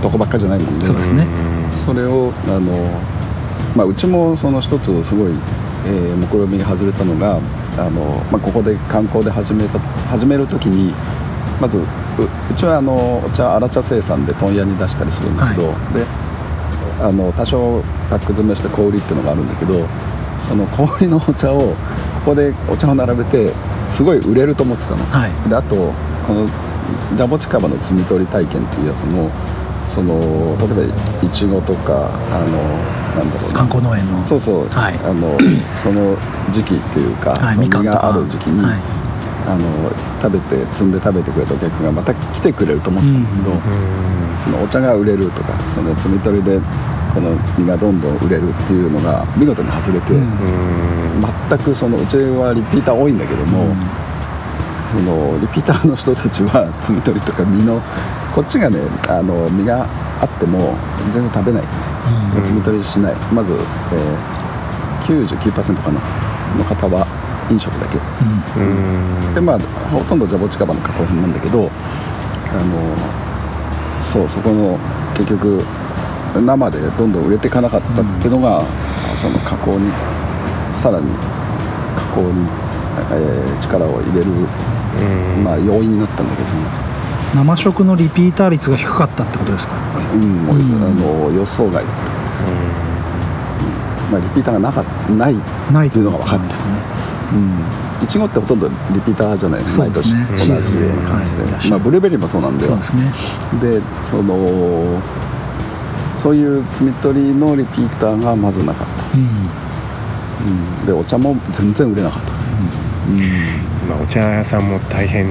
S4: とこばっかじゃないもんね
S2: そうですね。
S4: それをあの、まあ、うちもその一つすごい、えー目論見が外れたのがあの、まあ、ここで観光で始めた始める時にまずううちはあのお茶荒茶生産で問屋に出したりするんだけど、であの多少パック詰めして小売りっていうのがあるんだけどその小売りのお茶をここでお茶を並べてすごい売れると思ってたの。
S2: はい。
S4: であとこのジャボチカバの摘み取り体験っていうやつもその例えばいちごとかあのなんだろうな。
S2: 観光農園の。
S4: そうそう、
S2: はい。
S4: あの *clears throat* その時期っていうか、
S2: はい
S4: その実がある時期に、
S2: はい。
S4: あの食べて摘んで食べてくれたお客がまた来てくれると思ってたんだけど、そのお茶が売れるとかその摘み取りでこの実がどんどん売れるっていうのが見事に外れて、
S2: うん
S4: 全くそのうちはリピーター多いんだけども、そのリピーターの人たちは摘み取りとか実のこっちがねあの実があっても全然食べない、
S2: うん。
S4: 摘み取りしない。まず、えー、99%かな。の方は飲食だけ。
S2: うん。
S3: うん。
S4: でまあほとんどジャボチカバの加工品なんだけどあのそうそこの結局生でどんどん売れていかなかったっていうのが、その加工にさらに加工に、えー力を入れる、
S3: うん
S4: まあ、要因になったんだけど。ね、
S2: 生食のリピーター率が低かったってことですか？
S4: うん。もう
S2: うん。
S4: あの予想外だった、まあ、リピーターがなかなかい
S2: ない
S4: っていうのが分かった。うん。いちごってほとんどリピーターじゃない毎
S2: そうです
S4: 年
S2: ね
S4: 同じような感じで、
S2: はい。
S4: まあ、ブルーベリーもそうなんだよ。
S2: そうですね。
S4: でそのそういう摘み取りのリピーターがまずなかった、
S2: うん。
S4: うん、でお茶も全然売れなかったと。いう、
S3: まあお茶屋さんも大変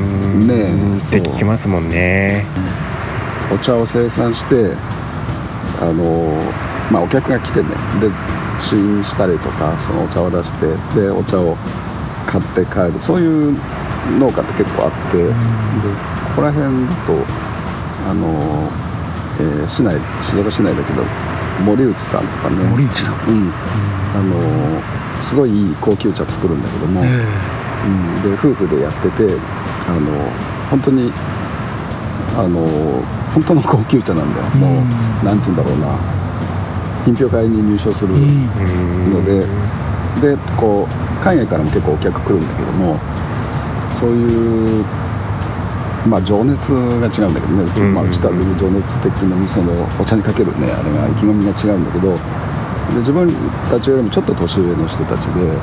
S4: ねえ
S3: って聞きますもんね。
S4: お茶を生産してあのまあお客が来てね。で試飲したりとかそのお茶を出してでお茶を買って帰る。そういう農家って結構あって、でここら辺だとあの、えー市内静岡市内だけど森内さんとかね。
S2: 森内さん。
S4: うん。あのすごいいい高級茶作るんだけども、
S2: え
S4: うん、で夫婦でやっててあの本当にあの本当の高級茶なんだよ、も
S2: うん。
S4: うなんて言うんだろうな。品評会に入賞するので、でこう海外からも結構お客来るんだけどもそういうまあ情熱が違うんだけどね、うち
S3: うん。
S4: まあ、うちとは全然情熱的なそのお茶にかけるねあれが意気込みが違うんだけど。で自分たちよりもちょっと年上の人たちでで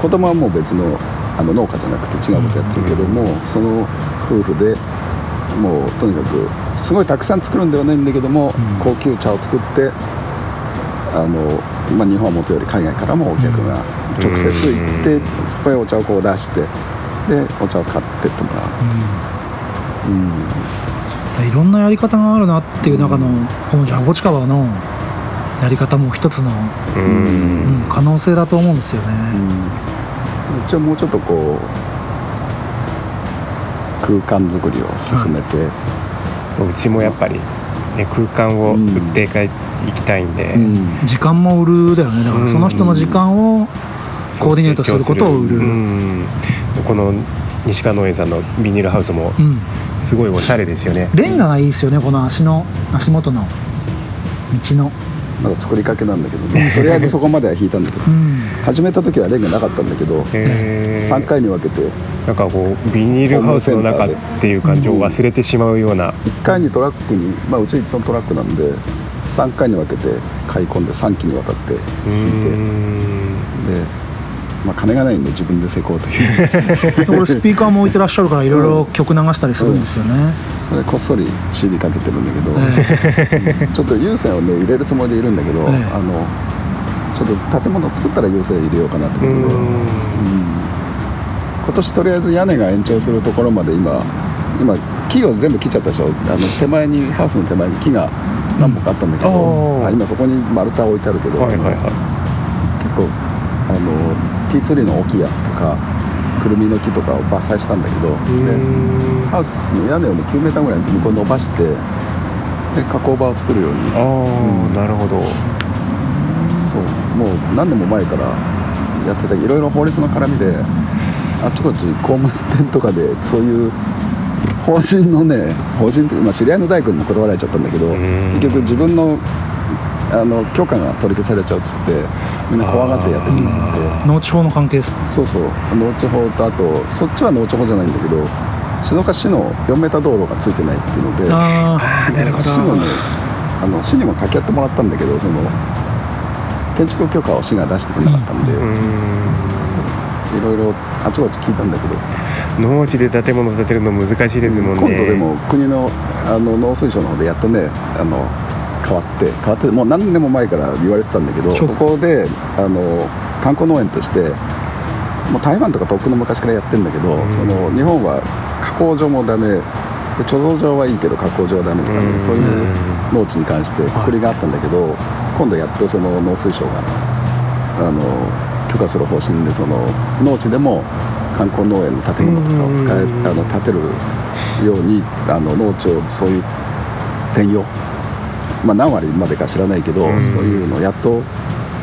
S4: 子供はもう別のあの農家じゃなくて違うことやってるけども、その夫婦でもうとにかくすごいたくさん作るんではないんだけども、
S2: うん。
S4: 高級茶を作ってあの、まあ、日本はもとより海外からもお客が直接行って、そこへお茶をこう出してでお茶を買ってってもらう、うん、
S2: うん。いろんなやり方があるなっていう中のこのジャボチカバのやり方も一つの、
S3: う
S2: うんん、可能性だと思うんですよね、
S4: うん、一応もうちょっとこう空間作りを進めて、
S3: そううちもやっぱり、ね、空間を売っていきたいんで、
S4: うん。
S2: 時間も売るだよね。だからその人の時間をコーディネートすることを売る。
S3: この西川農園さんのビニールハウスも
S2: うん。
S3: すごいおしゃれですよね。
S2: レンガがいいですよねこの足の足元の道の
S4: まだ作りかけなんだけどねとりあえずそこまでは引いたんだけど
S2: うん。
S4: 始めた時はレンガなかったんだけど、
S3: へー。
S4: 3回に分けて
S3: なんかこうビニールハウスの中っていう感じを忘れてしまうような、
S4: 1回にトラックに、まあ、うち1トントラックなんで3回に分けて買い込んで3機にわたって
S3: う
S4: 引いて。で、まあ、金がないんで自分で施工という。*laughs*
S2: でこれスピーカーも置いてらっしゃるからいろいろ曲流したりするんですよね、
S4: それこっそり CD かけてるんだけど、
S2: え
S4: ちょっと有線をね入れるつもりでいるんだけど、
S2: ええ。
S4: あのちょっと建物作ったら有線入れようかなってことで、うん。今年とりあえず屋根が延長するところまで今今木を全部切っちゃったでしょ。あの手前にハウスの手前に木が何本かあったんだけど、
S3: うん
S4: あ今そこに丸太置いてあるけど、
S3: はいはいはい。
S4: 結構あのティーツリーの大きいやつとかくるみの木とかを伐採したんだけど、でハウスの屋根をね9メーターぐらい向こう伸ばしてで加工場を作るように。
S3: ああ、なるほど。
S4: そう。もう何年も前からやってたいろいろ法律の絡みであっちこっち工務店とかでそういう法人のね法人っていうか、まあ、知り合いの大工にも断られちゃったんだけど
S3: ん。
S4: 結局自分のあの許可が取り消されちゃうっつってみんな怖がってやってみなくて
S2: 農地法の関係ですか？
S4: そうそう。農地法とあとそっちは農地法じゃないんだけど静岡市の4メーター道路がついてないっていうので
S2: あ
S3: ああなるほど。
S4: 市のねあの市にも掛け合ってもらったんだけどその建築許可を市が出してくれなかったんで、いろいろあちこち聞いたんだけど、
S3: ん農地で建物建てるの難しいですもんね、
S4: 今度でも国のあの農水省の方でやっとねあの変わって変わってもう何年も前から言われてたんだけど
S2: そう。
S4: ここであの観光農園としてもう台湾とかとっくの昔からやってるんだけど、
S3: うん。
S4: その日本は加工場もダメ。で貯蔵場はいいけど加工場はダメとかね、
S3: うん。
S4: そういう農地に関してくくりがあったんだけど、今度やっとその農水省があの許可する方針でその農地でも観光農園の建物とかを使え、
S3: うん
S4: あの建てるようにあの農地をそういう転用、まあ、何割までか知らないけど、
S3: うん。
S4: そういうのをやっと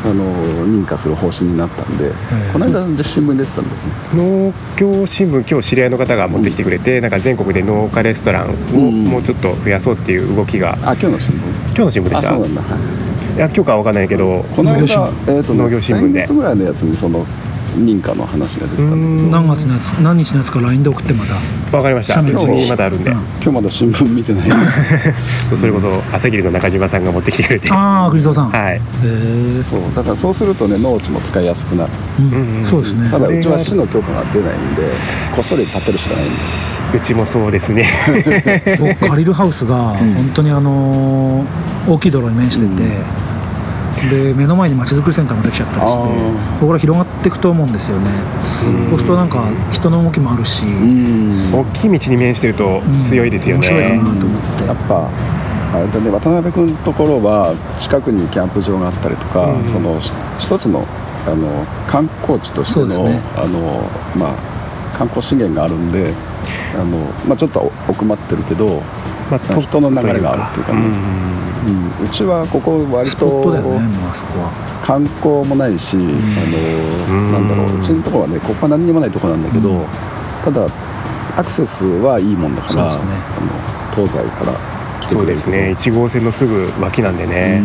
S4: あの認可する方針になったんで、この間新聞に出てたんだ
S3: 農業新聞今日知り合いの方が持ってきてくれて、なんか全国で農家レストランを
S4: うん
S3: もうちょっと増やそうっていう動きが、
S4: あ今日の新聞？
S3: 今日の新聞でした？
S4: あそうなんだ、はい。
S3: いや今日かは分かんないけど
S4: この間えーとね
S3: 農業新聞で。
S4: 先月ぐらいのやつにその認可の話が出てたんだ
S2: 何月のやつ何日のやつか LINE で送ってまた
S3: 分かりました。うち
S2: 写メ撮り
S3: にまだあるんで、
S2: うん。
S4: 今日まだ新聞見てない。*laughs*
S3: それこそ朝霧の中島さんが持ってきてくれて。は
S2: ああ栗蔵さん。へ
S3: い。
S2: え
S4: そう。だからそうするとね農地も使いやすくなる。
S2: うん
S3: うんうん。
S2: そうですね
S4: ただうちは市の許可が出ないんでこっそり建てるしかないんで。
S3: うちもそうですね。
S2: 僕借りるハウスが本当にあのー大きい道路に面してて、で目の前にまちづくりセンターもできちゃったりしてここから広がっていくと思うんですよね。そうするとなんか人の動きもあるし、
S4: うん。
S3: 大きい道に面してると強いですよ
S2: 面白い
S3: ね
S2: なと思って。
S4: やっぱあれだね渡辺君のところは近くにキャンプ場があったりとか、
S3: うん。
S4: そのし一つのあの観光地としての,、
S2: ね。
S4: あのまあ、観光資源があるんであの、まあ、ちょっと奥まってるけど、
S3: まあ
S4: 人の流れがあるっていうかね
S3: うん。
S4: うちはここ割と観光もないし、あの
S3: うん
S4: なんだろううちのところはねここは何にもないところなんだけど、
S2: うん。
S4: ただアクセスはいいもんだから、
S2: ね。
S4: あの東西から来てくれる
S3: そうですね。1号線のすぐ脇なんでね、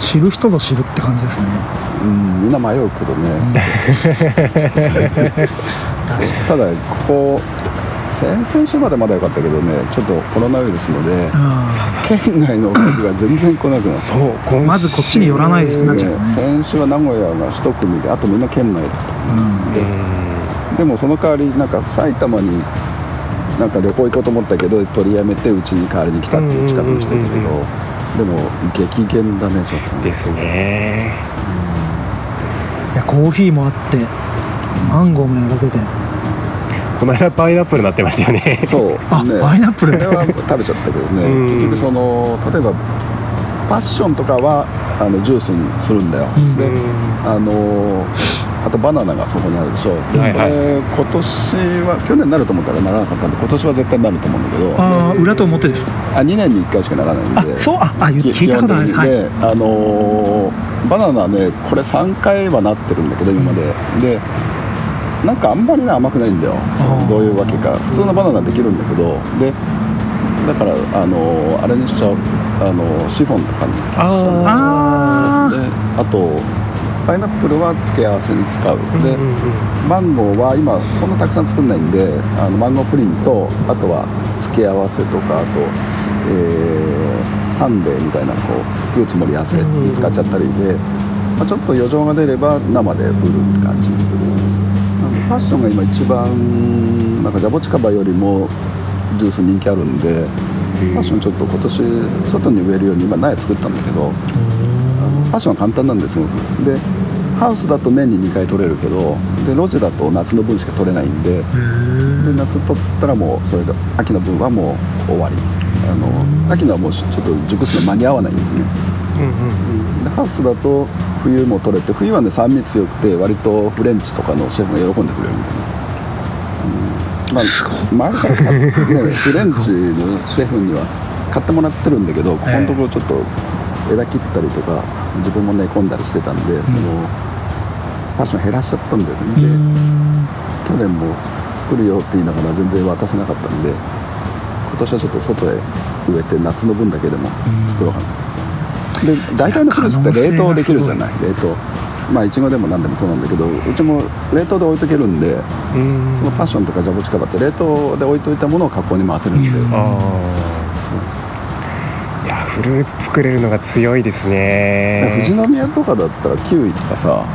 S2: 知る人ぞ知るって感じですね。
S4: うん、うん、みんな迷うけどね、*laughs* ただここ先々週までまだ良かったけどねちょっとコロナウイルスので県外のお客が全然来なくなって
S3: そう
S2: まずこっちに寄らないですなっちゃうね。
S4: 先週は名古屋が一組であとみんな県内だったで。もその代わりなんか埼玉になんか旅行行こうと思ったけど取りやめてうちに代わりに来たっていう近くの人いたけど、でも激減だねちょっとね
S3: ですね。
S2: いやコーヒーもあってマンゴーもやられてて
S3: この間パイナップルなってましたよね。
S4: そう。
S2: あ
S4: ね。
S2: パイナップル。
S4: これは食べちゃったけどね。
S3: うん。
S4: 結局その例えばパッションとかはあのジュースにするんだよ、
S2: うん。
S4: であのあとバナナがそこにあるでしょ。で、
S3: はいはい。
S4: それ今年は去年なると思ったらならなかったんで今年は絶対なると思うんだけど。
S2: ああ裏と表です。か
S4: あ2年に1回しかならないん
S2: あ
S4: で
S2: そうああ聞いたことないです。はい。
S4: あのーバナナねこれ3回はなってるんだけど今まで、でなんかあんまりね甘くないんだよ。そどういうわけか。普通のバナナできるんだけど。でだからあのーあれにしちゃう。あのーシフォンとかにしちゃう。
S2: あ
S4: であとパイナップルは付け合わせに使う。で、マンゴーは今そんなたくさん作んないんであのマンゴープリンとあとは付け合わせとかあと、えーサンデーみたいなこうフルーツ盛り合わせに使っちゃったりで、まあ、ちょっと余剰が出れば生で売るって感じファッションが今一番なんかジャボチカバよりもジュース人気あるんでファッションちょっと今年外に植えるように今苗作ったんだけどファッションは簡単なんですすごく。でハウスだと年に2回取れるけどで路地だと夏の分しか取れないんでで夏取ったらもうそれで秋の分はもう終わり。あの秋のはもうちょっと熟すの間に合わないんですね。
S3: うん。
S4: でハウスだと冬も取れて冬はね酸味強くて割とフレンチとかのシェフが喜んでくれるんでね、うん。まあ、前から買っ、ね、*laughs* フレンチのシェフには買ってもらってるんだけどここのところちょっと枝切ったりとか自分も寝込んだりしてたんで、そのファッション減らしちゃったんだよね、で去年も作るよって言いながら全然渡せなかったんで今年はちょっと外へ植えて夏の分だけでも作ろうかな、で大体のフルーツって冷凍できるじゃない？冷凍。まあいちごでも何でもそうなんだけどうちも冷凍で置いとけるんで
S3: うん。
S4: そのパッションとかジャボチカバって冷凍で置いといたものを加工に回せるんで、
S2: うん。
S3: ああいやフルーツ作れるのが強いですね。
S4: 富士宮とかだったらキウイとかさ、あ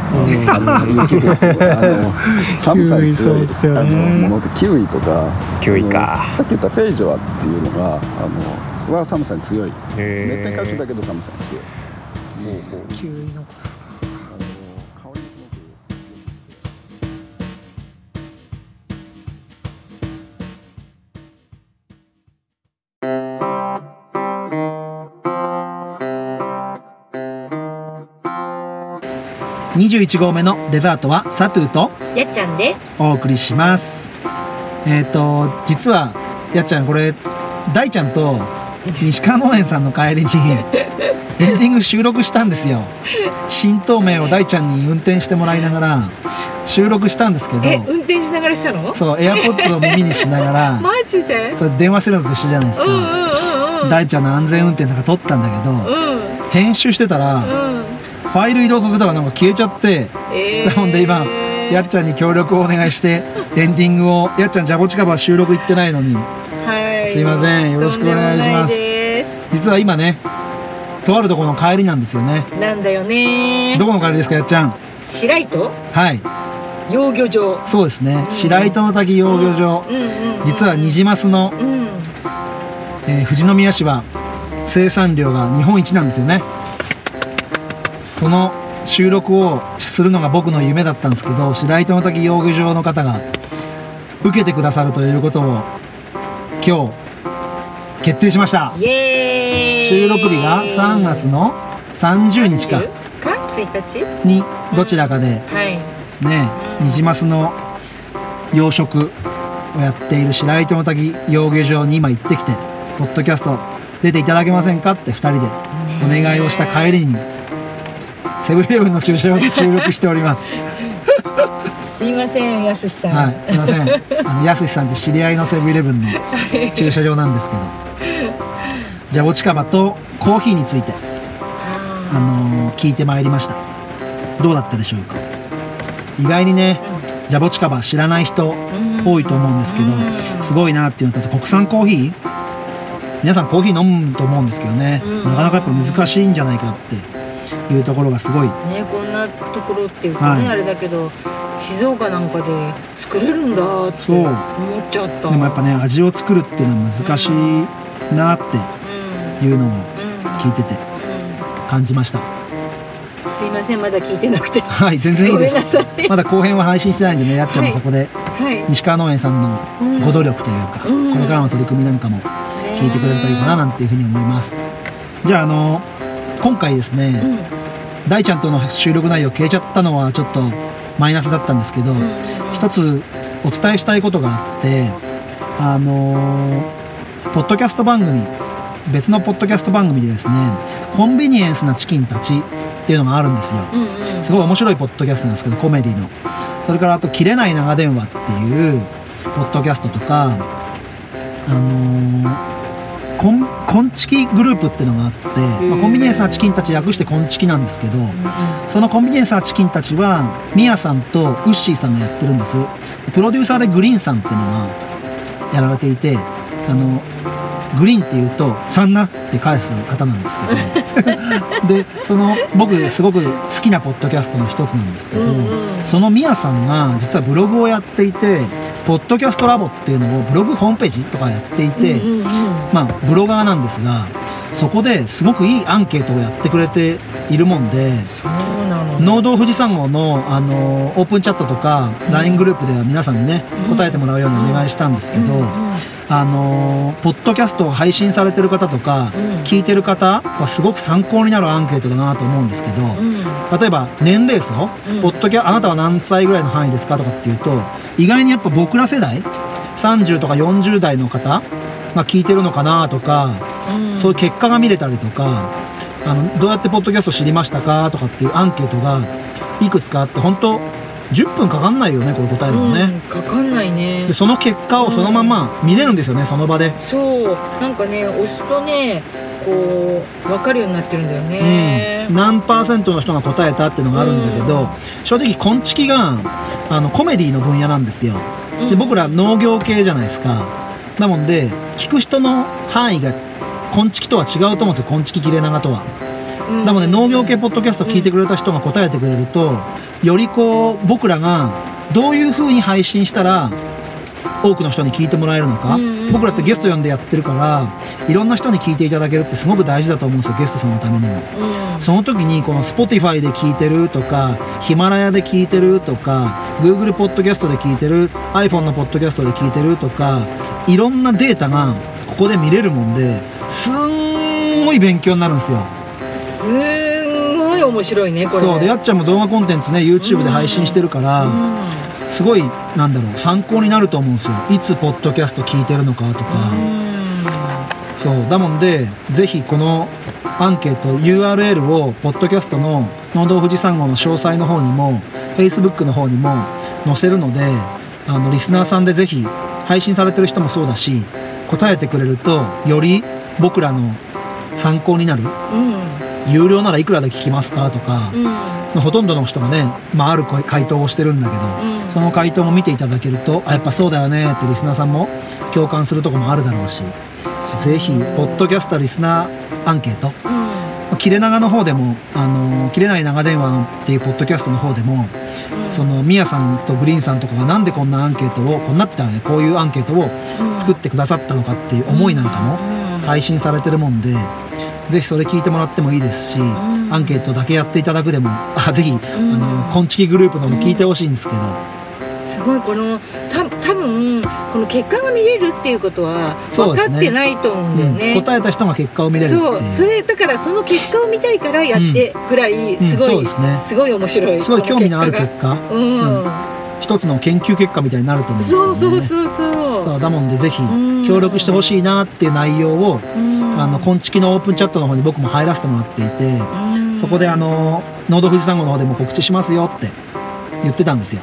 S4: の寒さに強いあのものってキウイとか
S3: キウイか。
S4: さっき言ったフェイジョアっていうのがあのは寒さに強い。熱帯果樹だけど寒さに強い。
S2: キウイの
S4: あの香りすごく
S6: 21号目のデザートはサトゥーと
S7: やっちゃんで。
S6: お送りします。えっ、と実はやっちゃんこれ大ちゃんと西川農園さんの帰りに
S2: エンディング収録したんですよ。新東名を大ちゃんに運転してもらいながら収録したんですけど。
S7: え運転しながらしたの？
S2: そうエアポッツを耳にしながら。*laughs*
S7: マジで？
S2: それ電話してるのと一緒じゃないですか。
S7: うんうん
S2: 大ちゃんの安全運転とか撮ったんだけど
S7: うん。
S2: 編集してたら
S7: うん。
S2: ファイル移動させたらなんか消えちゃって
S7: えー。
S2: なので今やっちゃんに協力をお願いしてエンディングをやっちゃんジャボチカバ収録行ってないのに
S7: はい
S2: すいません。よろしくお願いします。実は今ねとあるところの帰りなんですよね。
S7: なんだよね。
S2: どこの帰りですかやっちゃん？
S7: 白糸？
S2: はい。
S7: 養魚場。
S2: そうですね。白糸の滝養魚場。
S7: うんうんうん。
S2: 実はニジマスの、
S7: うん。
S2: えー富士宮市は生産量が日本一なんですよね。その収録をするのが僕の夢だったんですけど白糸の滝養魚場の方が受けてくださるということを今日決定しました。収録日が3月の30日か。
S7: 30か？1日？
S2: にどちらかで
S7: はい。
S2: ねニジマスの養殖をやっている白糸の滝養魚場に今行ってきてポッドキャスト出ていただけませんかって2人でお願いをした帰りにセブンイレブンの駐車場で収録しております。
S7: すいませんやすしさん。
S2: はいすいません。あのやすしさんって知り合いのセブンイレブンの駐車場なんですけどジャボチカバとコーヒーについてあのー聞いてまいりました。どうだったでしょうか？意外にねジャボチカバ知らない人多いと思うんですけどすごいなっていうのと国産コーヒー？皆さんコーヒー飲むと思うんですけどね
S7: うん。
S2: なかなかやっぱ難しいんじゃないかっていうところがすごい。
S7: ねこんなところっていうかね、
S2: はい。
S7: あれだけど静岡なんかで作れるんだって
S2: そう。
S7: 思っちゃった。
S2: でもやっぱね味を作るっていうのは難しいなって
S7: うん
S2: いうのを
S7: うん。
S2: 聞いてて
S7: う
S2: 感じました。
S7: んすいませんまだ聞いてなくて。
S2: はい全然いいです。まだ後編は配信してないんでねやっちゃんもそこで
S7: はい。
S2: 西川農園さんのご努力というか
S7: うん。
S2: これからの取り組みなんかも聞いてくれるといいかななんていうふうに思います。じゃああの今回ですね、
S7: うん。
S2: 大ちゃんとの収録内容消えちゃったのはちょっとマイナスだったんですけど、
S7: うん。
S2: 一つお伝えしたいことがあってあのーポッドキャスト番組別のポッドキャスト番組でですねコンビニエンスなチキンたちっていうのがあるんですよ。
S7: うんうん。
S2: すごい面白いポッドキャストなんですけどコメディの。それからあと「切れない長電話」っていうポッドキャストとかあのーコンコンチキグループっていうのがあって、まあ、コンビニエンスなチキンたち略してコンチキなんですけどそのコンビニエンスなチキンたちはミヤさんとウッシーさんがやってるんです。プロデューサーでグリーンさんっていうのがやられていてあのグリーンっていうと「さんな」って返す方なんですけど。*laughs* でその僕すごく好きなポッドキャストの一つなんですけど、
S7: うんうん。
S2: そのミヤさんが実はブログをやっていてポッドキャストラボっていうのをブログホームページとかやっていて、
S7: うんうんうん。
S2: まあブロガーなんですがそこですごくいいアンケートをやってくれているもんで農道富士山号の、あのオープンチャットとか LINE グループでは皆さんにね
S7: うん。
S2: 答えてもらうようにお願いしたんですけど、
S7: うんうん
S2: あのポッドキャストを配信されてる方とか、
S7: うん。
S2: 聞いてる方はすごく参考になるアンケートだなと思うんですけど、
S7: うん。
S2: 例えば年齢層、
S7: うん。
S2: ポッドキャあなたは何歳ぐらいの範囲ですかとかっていうと意外にやっぱ僕ら世代30とか40代の方が聞いてるのかなとか、
S7: うん。
S2: そういう結果が見れたりとかあのどうやってポッドキャスト知りましたかとかっていうアンケートがいくつかあって本当10分かかんないよねこれ答えるのね、
S7: うんかかんないね。
S2: でその結果をそのまま見れるんですよねその場で。
S7: そう。なんかね押すとねこう分かるようになってるんだよね。
S2: うん、何パーセントの人が答えたっていうのがあるんだけど、
S7: うん。
S2: 正直こんちきがあのコメディの分野なんですよ。で僕ら農業系じゃないですか。なもんで聞く人の範囲がこんちきとは違うと思うんですよこんちき切れ長とは。
S7: うん。
S2: なので農業系ポッドキャスト聞いてくれた人が答えてくれるとよりこう僕らがどういう風に配信したら多くの人に聞いてもらえるのか、僕らってゲスト呼んでやってるからいろんな人に聞いていただけるってすごく大事だと思うんですよゲストさんのためにも。
S7: うん。
S2: その時にこの Spotify で聞いてるとかヒマラヤで聞いてるとか Google ポッドキャストで聞いてる iPhone のポッドキャストで聞いてるとかいろんなデータがここで見れるもんですんごい勉強になるんですよ。
S7: す面白いねこれ。
S2: そう。でやっちゃんも動画コンテンツね YouTube で配信してるから、
S7: うん。
S2: すごいなんだろう参考になると思うんですよ。いつポッドキャスト聞いてるのかとか、そう。だもんでぜひこのアンケート URL をポッドキャストの農道富士山号の詳細の方にも Facebook の方にも載せるのであのリスナーさんでぜひ配信されてる人もそうだし答えてくれるとより僕らの参考になる。
S7: うん
S2: 有料ならいくらで聞きますかとか、
S7: うん。
S2: まあほとんどの人がね、まあ、ある回答をしてるんだけど、
S7: うん。
S2: その回答も見ていただけるとあやっぱそうだよねってリスナーさんも共感するとこもあるだろうしぜひポッドキャストリスナーアンケート。
S7: うん。
S2: 切れ長の方でも「あの切れない長電話」っていうポッドキャストの方でも、
S7: うん。
S2: そのミヤさんとグリーンさんとかがなんでこんなアンケートをこんなってたらねこういうアンケートを作ってくださったのかっていう思いなんかも
S7: うん。
S2: 配信されてるもんでぜひそれ聞いてもらってもいいですし、
S7: ん。
S2: アンケートだけやっていただくでもあぜひ、
S7: ん
S2: あのコンチキグループのも聞いてほしいんですけど、
S7: すごいこのた多分この結果が見れるっていうことは分かってないと思うんだよね。
S2: うん。答えた人が結果を見れるって
S7: そうそれだからその結果を見たいからやってぐらいすごい、
S2: うんそうですね。
S7: すごい面白い
S2: すごい興味のある
S7: こ
S2: 結果
S7: のうん、
S2: 一つの研究結果みたいになると思うんですよね。
S7: そうそうそうそう。
S2: そうだもんでぜひ
S7: ん
S2: 協力してほしいなっていう内容を、
S7: うん
S2: あの今月のオープンチャットの方に僕も入らせてもらっていて、
S7: うん。
S2: そこであの「ノード富士山号」の方でも告知しますよって言ってたんですよ。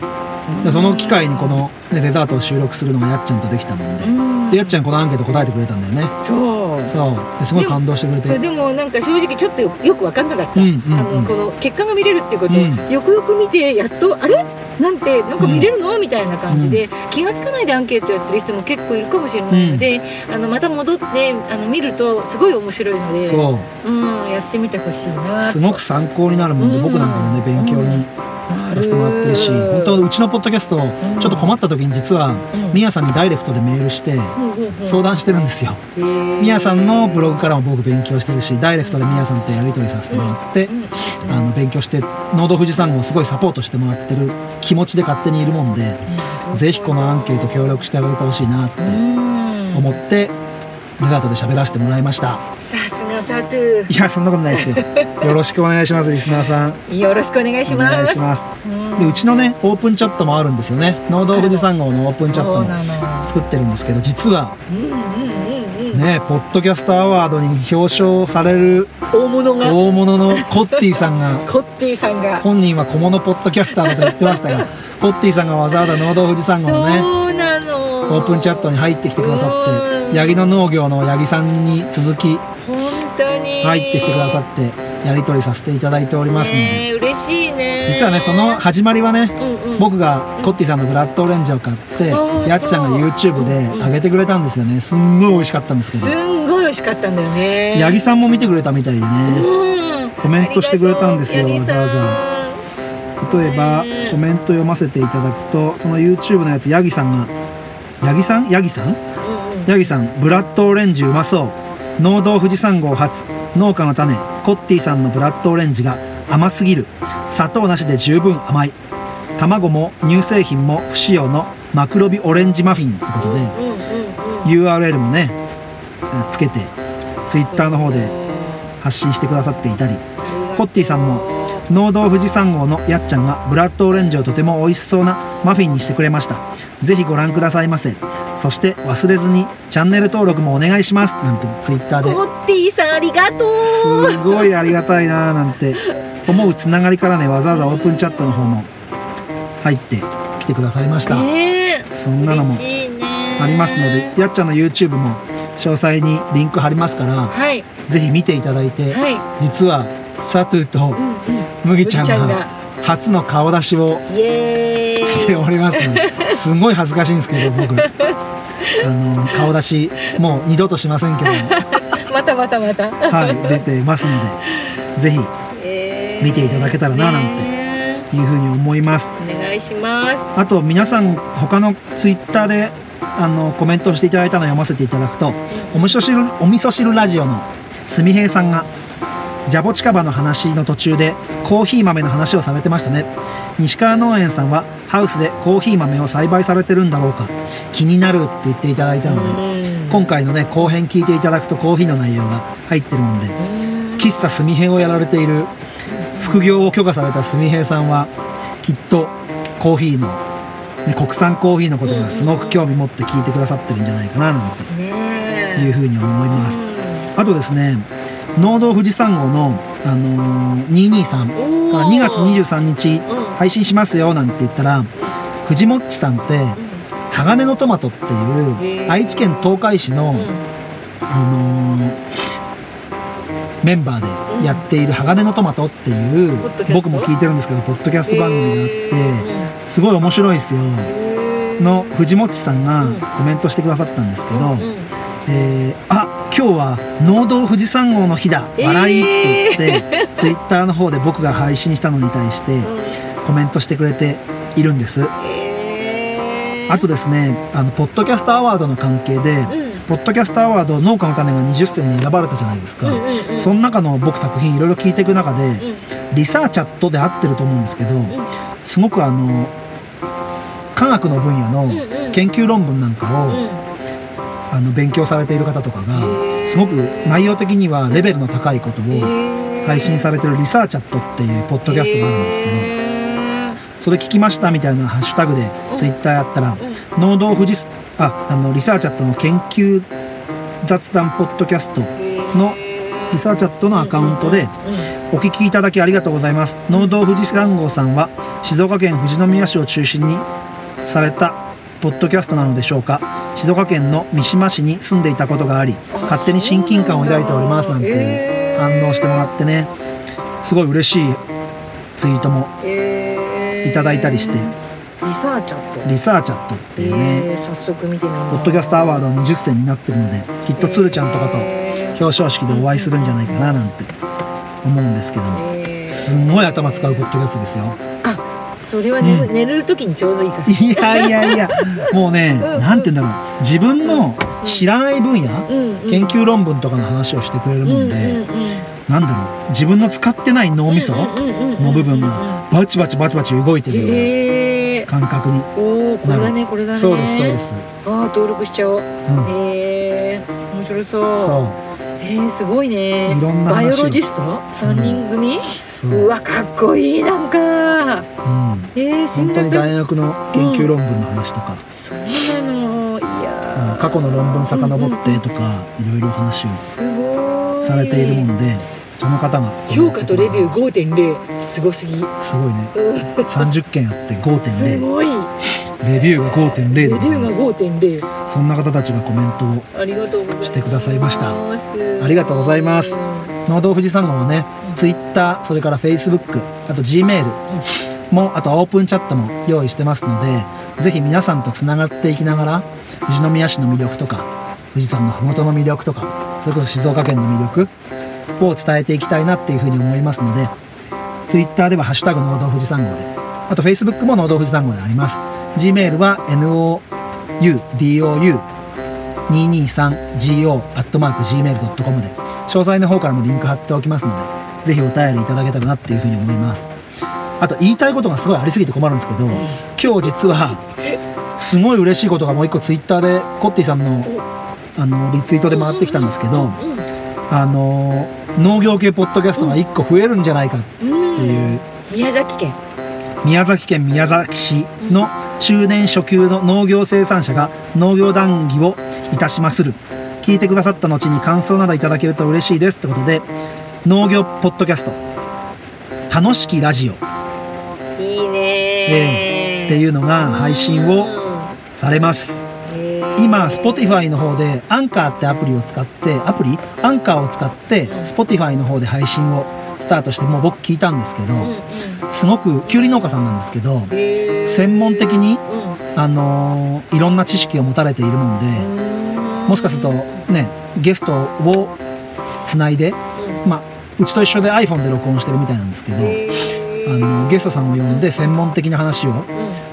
S2: でその機会にこの、ね、デザートを収録するのがやっちゃんとできたもんで、
S7: うん。
S2: でやっちゃんこのアンケート答えてくれたんだよね。
S7: そう。
S2: そう。ですごい感動してくれて。
S7: でもなんか正直ちょっとよよく分かんなかった、
S2: うんうんうん。
S7: あのこの結果が見れるっていうこと。を、
S2: うん。
S7: よくよく見てやっとあれ？なんてなんか見れるの、みたいな感じで、気が付かないでアンケートやってる人も結構いるかもしれないので、あのまた戻ってあの見るとすごい面白いので
S2: そう。
S7: うん、やってみてほしいな。
S2: すごく参考になるもんで、
S7: うん
S2: 僕なんかもね勉強にさせてもらってるし、本当うちのポッドキャストちょっと困った時に実は
S7: うん。
S2: みやさんにダイレクトでメールして相談してるんですよ。
S7: み
S2: みやさんのブログからも僕勉強してるしダイレクトでみやさんとやり取りさせてもらってあの勉強して農道富士山号をすごいサポートしてもらってる気持ちで勝手にいるもんでぜひこのアンケート協力してあげてほしいなって思ってデザートで喋らせてもらいました
S7: サトゥ
S2: いやそんなことないですよ。*laughs* よろしくお願いしますリスナーさん。
S7: よろしくお願いし
S2: お
S7: ます。
S2: でうちのねオープンチャットもあるんですよね。農道富士山号のオープンチャットも作ってるんですけど実はねポッドキャストアワードに表彰される
S7: 大物が。
S2: 大物のコッティさんが
S7: コッティさんが。
S2: 本人は小物ポッドキャスターだと言ってましたが *laughs* コッティさんがわざわざ農道富士山号のねオープンチャットに入ってきてくださって
S7: うん。
S2: 八木の農業の八木さんに続き入ってきてくださってやり取りさせていただいておりますので、
S7: ねえ嬉しいね。
S2: 実はねその始まりはね
S7: うんうん。
S2: 僕がコッティさんのブラッドオレンジを買って
S7: そうそう。
S2: やっちゃんが YouTube で上げてくれたんですよね。すんごい美味しかったんですけ
S7: す
S2: ど
S7: んごい美味しかったんだよね。
S2: 八木さんも見てくれたみたいでね。
S7: うん。
S2: コメントしてくれたんですよわざわ例えば
S7: ね
S2: コメント読ませていただくとその YouTube のやつヤギさんがヤギさん？ヤギさん？
S7: うんうん。
S2: ヤギさんブラッドオレンジうまそう農道富士山号初農家の種コッティさんのブラッドオレンジが甘すぎる。砂糖なしで十分甘い。卵も乳製品も不使用のマクロビオレンジマフィンってことで URL もねつけて Twitter の方で発信してくださっていたり。コッティさんも農道富士山号のやっちゃんがブラッドオレンジをとても美味しそうなマフィンにしてくれました。ぜひご覧くださいませ。そして忘れずにチャンネル登録もお願いします。なんてツイッターで。
S7: コッティさんありがとう。
S2: すごいありがたいな。ーなんて思うつながりからねわざわざオープンチャットの方も入ってきてくださいました。
S7: ねえ。
S2: そんなのもありますのでやっちゃんの YouTube も詳細にリンク貼りますから
S7: はい。
S2: ぜひ見ていただいて
S7: はい。
S2: 実はサトゥと
S7: うんうん
S2: 麦ちゃんが初の顔出しをしておりますので *laughs* すごい恥ずかしいんですけど僕。あの顔出しもう二度としませんけど *laughs*
S7: またまたまた。
S2: はい出てますのでぜひ
S7: えー
S2: 見ていただけたらななんて
S7: ね
S2: いうふうに思います。
S7: お願いします。
S2: あと皆さん他のツイッターであのコメントしていただいたのを読ませていただくとお味噌汁お味噌汁ラジオのすみへいさんがジャボチカバの話の途中でコーヒー豆の話をされてましたね。西川農園さんはハウスでコーヒー豆を栽培されてるんだろうか気になるって言っていただいたので
S7: うん。
S2: 今回のね後編聞いていただくとコーヒーの内容が入ってるもんで喫茶すみへいをやられている副業を許可されたすみへいさんはきっとコーヒーのね、国産コーヒーのことがすごく興味持って聞いてくださってるんじゃないかななんていうふうに思います。
S7: うん。
S2: あとですね農道富士山号の、あのー223から2月23日
S7: うん
S2: 配信しますよなんて言ったら藤もっちさんって鋼のトマトってい
S7: へ
S2: う
S7: ー。
S2: 愛知県東海市の、
S7: うん。
S2: あのーメンバーでやっている鋼のトマトっていう僕も聞いてるんですけどポッドキャスト番組があって
S7: へ
S2: すごい面白いですよ。の藤もっちさんが
S7: うん
S2: コメントしてくださったんですけど、えーあ今日は農道富士山号の日だ
S7: えー。
S2: 笑いって言って、ツイッターの方で僕が配信したのに対してコメントしてくれているんです。
S7: へー。
S2: あとですねあのポッドキャストアワードの関係で、
S7: うん。
S2: ポッドキャストアワード農家の種が20選に選ばれたじゃないですか、
S7: うんうんうん。
S2: その中の僕作品いろいろ聞いていく中で、
S7: うん。
S2: リサーチャットで合ってると思うんですけど、
S7: ん。
S2: すごくあの科学の分野の研究論文なんかを、
S7: うん
S2: あの勉強されている方とかがすごく内容的にはレベルの高いことを配信されてるリサーチャットっていうポッドキャストがあるんですけどそれ聞きましたみたいなハッシュタグでツイッターやったら農道富士ああのリサーチャットの研究雑談ポッドキャストのリサーチャットのアカウントでお聞きいただきありがとうございます。農道富士山号さんは静岡県富士宮市を中心にされたポッドキャストなのでしょうか。静岡県の三島市に住んでいたことがあり
S7: あ
S2: 勝手に親近感を抱いておりますなんて反応してもらってねすごい嬉しいツイートもいただいたりして
S7: リサーチャット。
S2: リサーチャットっていうね
S7: 早速見てみ
S2: ポッドキャストアワードの20選になってるのできっとつるちゃんとかと表彰式でお会いするんじゃないかななんて思うんですけどもすんごい頭使うポッドキャストですよ。
S7: あそれは寝る,、
S2: うん。
S7: 寝る時にちょうどいいかし
S2: いやいやいやもうね
S7: うん。
S2: なんて言うんだろう。自分の知らない分野
S7: ら、うんうん、
S2: 研究論文とかの話をしてくれるもんで、
S7: うんうんうん。
S2: なんだろう。自分の使ってない脳みその部分がバチバチバチバチ動いてるような感覚に
S7: おおこれだねこれだね。
S2: そうですそうです、
S7: ああ登録しちゃおう。
S2: うん、
S7: へえ。面白そう。
S2: そう
S7: へえすごいね。
S2: いろんな
S7: バイオロジスト？三人組、
S2: そう。
S7: うわかっこいいなんか。
S2: うん、
S7: へえ進
S2: 本当に
S7: 学
S2: 大学の研究論文の話とか、
S7: そうなの。い
S2: あ
S7: や
S2: の過去の論文遡ってとかいろいろ話をされているもんでその方が
S7: 評価とレビュー5.0す。ごすぎ。
S2: すごいね。
S7: うん。
S2: 30件あって
S7: す
S2: 5.0
S7: ごい
S2: レビューが5.0で
S7: レビューが
S2: ございます
S7: 5.0
S2: そんな方たちがコメントを
S7: ありがとうございます。
S2: してくださいました。
S7: あ
S2: ありがとうございます。農道富士山号はねツイッターそれからフェイスブックあと G メールもあとオープンチャットも用意してますのでぜひ皆さんとつながっていきながら富士宮市の魅力とか富士山の麓の魅力とかそれこそ静岡県の魅力を伝えていきたいなっていうふうに思いますのでツイッターでは「ハッシュタグ農道富士山号で」あとフェイスブックも農道富士山号であります G メールは noudou223go.gmail.com で詳細の方からもリンク貼っておきますのでぜひお便りいただけたらなっていうふうに思います。あと言いたいことがすごいありすぎて困るんですけど今日実はすごい嬉しいことがもう一個ツイッターでコッティさんのあのリツイートで回ってきたんですけどあの農業系ポッドキャストが一個増えるんじゃないかっていう。
S7: 宮崎県。
S2: 宮崎県宮崎市の中年初級の農業生産者が農業談義をいたしまする。聞いてくださった後に感想などいただけると嬉しいです。ってことで農業ポッドキャスト。楽しきラジオ。
S7: いいね
S2: ええっていうのが配信をされます。今 Spotify の方でアンカーってアプリを使ってアプリ？アンカーを使って Spotify の方で配信をスタートしてもう僕聞いたんですけどすごくきゅうり農家さんなんですけど専門的にあのーいろんな知識を持たれているもんでもしかするとねゲストをつないでまあうちと一緒で iPhone で録音してるみたいなんですけどあのゲストさんを呼んで専門的な話を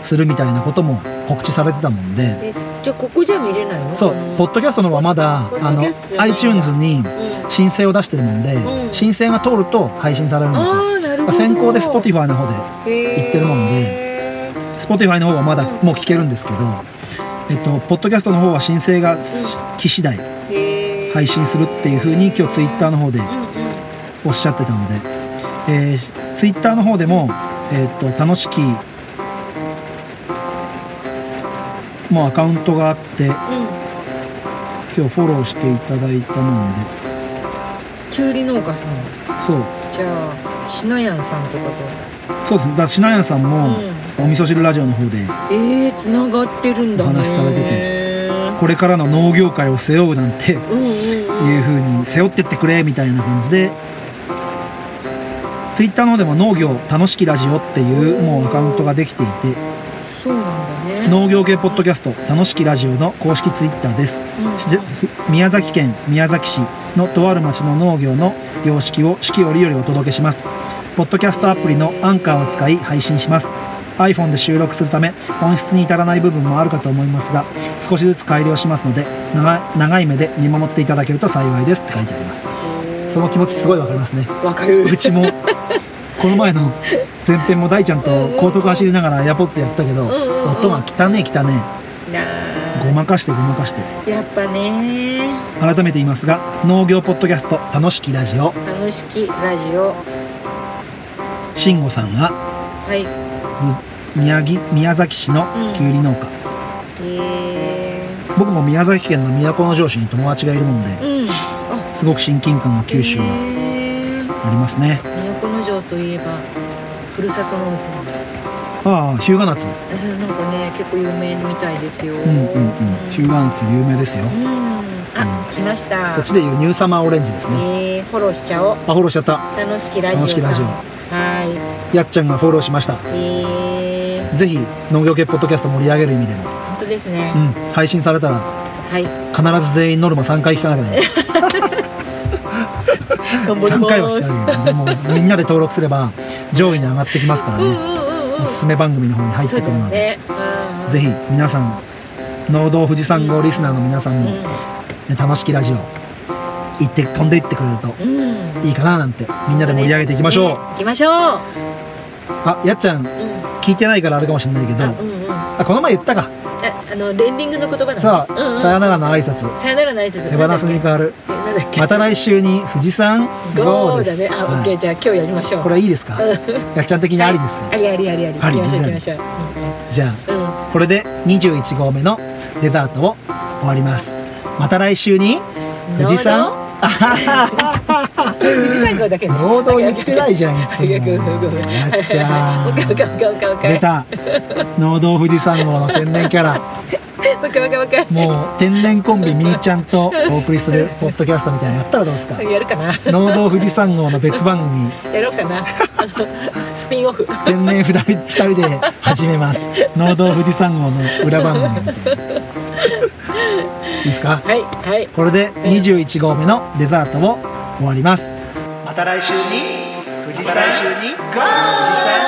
S2: するみたいなことも告知されてたもんで。
S7: じゃあここじゃ見れないの？
S2: そうポッドキャストの方はまだあの iTunes に
S7: うん。
S2: 申請を出してるもんで
S7: うん。
S2: 申請が通ると配信されるんですよ。先行で Spotify の方で
S7: 言
S2: 行ってるもんで Spotify の方はまだ
S7: うん。
S2: もう聞けるんですけどえっとポッドキャストの方は申請が来次第配信するっていう風に今日 Twitter の方でおっしゃってたので、えー、ツイッターの方でも、えー、と楽しきもうアカウントがあって
S7: うん。
S2: 今日フォローしていただいたもんで。
S7: きゅうり農家さん。
S2: そう。
S7: じゃあしなやんさんとか
S2: そうです。だしなやさん
S7: と
S2: も、お味噌汁ラジオの方で
S7: えー、つながってるんだね。
S2: お話しされて
S7: て
S2: これからの農業界を背負うなんていう
S7: うんうん。うん
S2: 風に背負ってってくれみたいな感じでツイッターの方でも農業楽しきラジオっていうもうアカウントができていて
S7: そうなん
S2: 農業系ポッドキャスト楽しきラジオの公式ツイッターです。
S7: うん。
S2: 宮崎県宮崎市のとある町の農業の様式を四季折々お届けします。ポッドキャストアプリのアンカーを使い配信します。iPhone で収録するため本質に至らない部分もあるかと思いますが少しずつ改良しますので長い長い目で見守っていただけると幸いですって書いてあります。その気持ちすごいわかりますね。
S7: わかる。
S2: うちも *laughs* この前の前編も大ちゃんと高速走りながらエアポッドでやったけど
S7: うんうんうん。
S2: 音が汚ねえ汚ねごまかしてごまかして。
S7: あやっぱね。
S2: 改めて言いますが農業ポッドキャスト楽しきラジオ。
S7: 楽しきラジオ。
S2: 慎吾さんが
S7: はい。
S2: 宮城宮崎市のきゅうり農家、
S7: え。
S2: 僕も宮崎県の都城市に友達がいるもんで
S7: ー、うん。あ。
S2: すごく親近感が九州はありますね
S7: 都城といえばふるさと納
S2: ああ日向夏。
S7: 税なんかね結構有名みたいですよ。
S2: うんうんうん。日向夏有名ですよ。
S7: うん。あ、
S2: うん。
S7: 来ました。
S2: こっちでいうニューサマーオレンジですね。
S7: えー、フォローしちゃおう。
S2: あフォローしちゃった。
S7: 楽しきラジオ
S2: 楽しきラジオ。
S7: は
S2: やっちゃんがフォローしました。
S7: いえー、
S2: ぜひ農業系ポッドキャスト盛り上げる意味でも、
S7: 本当ですね、
S2: うん、配信されたら
S7: はい。
S2: 必ず全員ノルマ3回聞かなきゃダメ
S7: 頑張り
S2: 3回は
S7: ます。
S2: 聞かなきゃダメでもみんなで登録すれば上位に上がってきますからね。おすすめ番組の方に入ってくるので、
S7: ね。うん
S2: ぜひ皆さん農道富士山号リスナーの皆さんも、ね、楽しきラジオ行って飛んでいってくれるといいかななんてみんなで盛り上げていきましょう、
S7: ね。行きましょう。
S2: あやっちゃん
S7: うん。
S2: 聞いてないからあれかもしれないけど
S7: あ
S2: この前言ったか
S7: ああのレンディングの言葉だね。
S2: さあ、
S7: うん。うん
S2: さよならの挨拶。
S7: さよならの挨拶。
S2: 手放すに変わるまた来週に富士山
S7: ゴ
S2: 号です。
S7: ーだね。あ、
S2: はい
S7: オッケー。じゃあ今日やりましょう。
S2: これいいですか？
S7: うん。
S2: やっちゃん的にありですか、
S7: ありありありあり。
S2: あり
S7: 行きましょう行きましょう。
S2: じゃあ
S7: うん。うん
S2: これで21号目のデザートを終わります。また来週に富士山
S7: 山号だけね
S2: 農道言ってないじゃんいつやっちゃ
S7: ー。
S2: 出た農道富士山号の天然キャラ。もう天然コンビみーちゃんとお送りするポッドキャストみたいなのやったらどうですか？
S7: やるかな。
S2: 農道富士山号の別番組。
S7: やろうかな。スピンオフ。
S2: 天然二人二人で始めます。農道富士山号の裏番組。みたいないいですか？
S7: はいはい。
S2: これで21号目のデザートを終わります。また来週に。富士山ゴー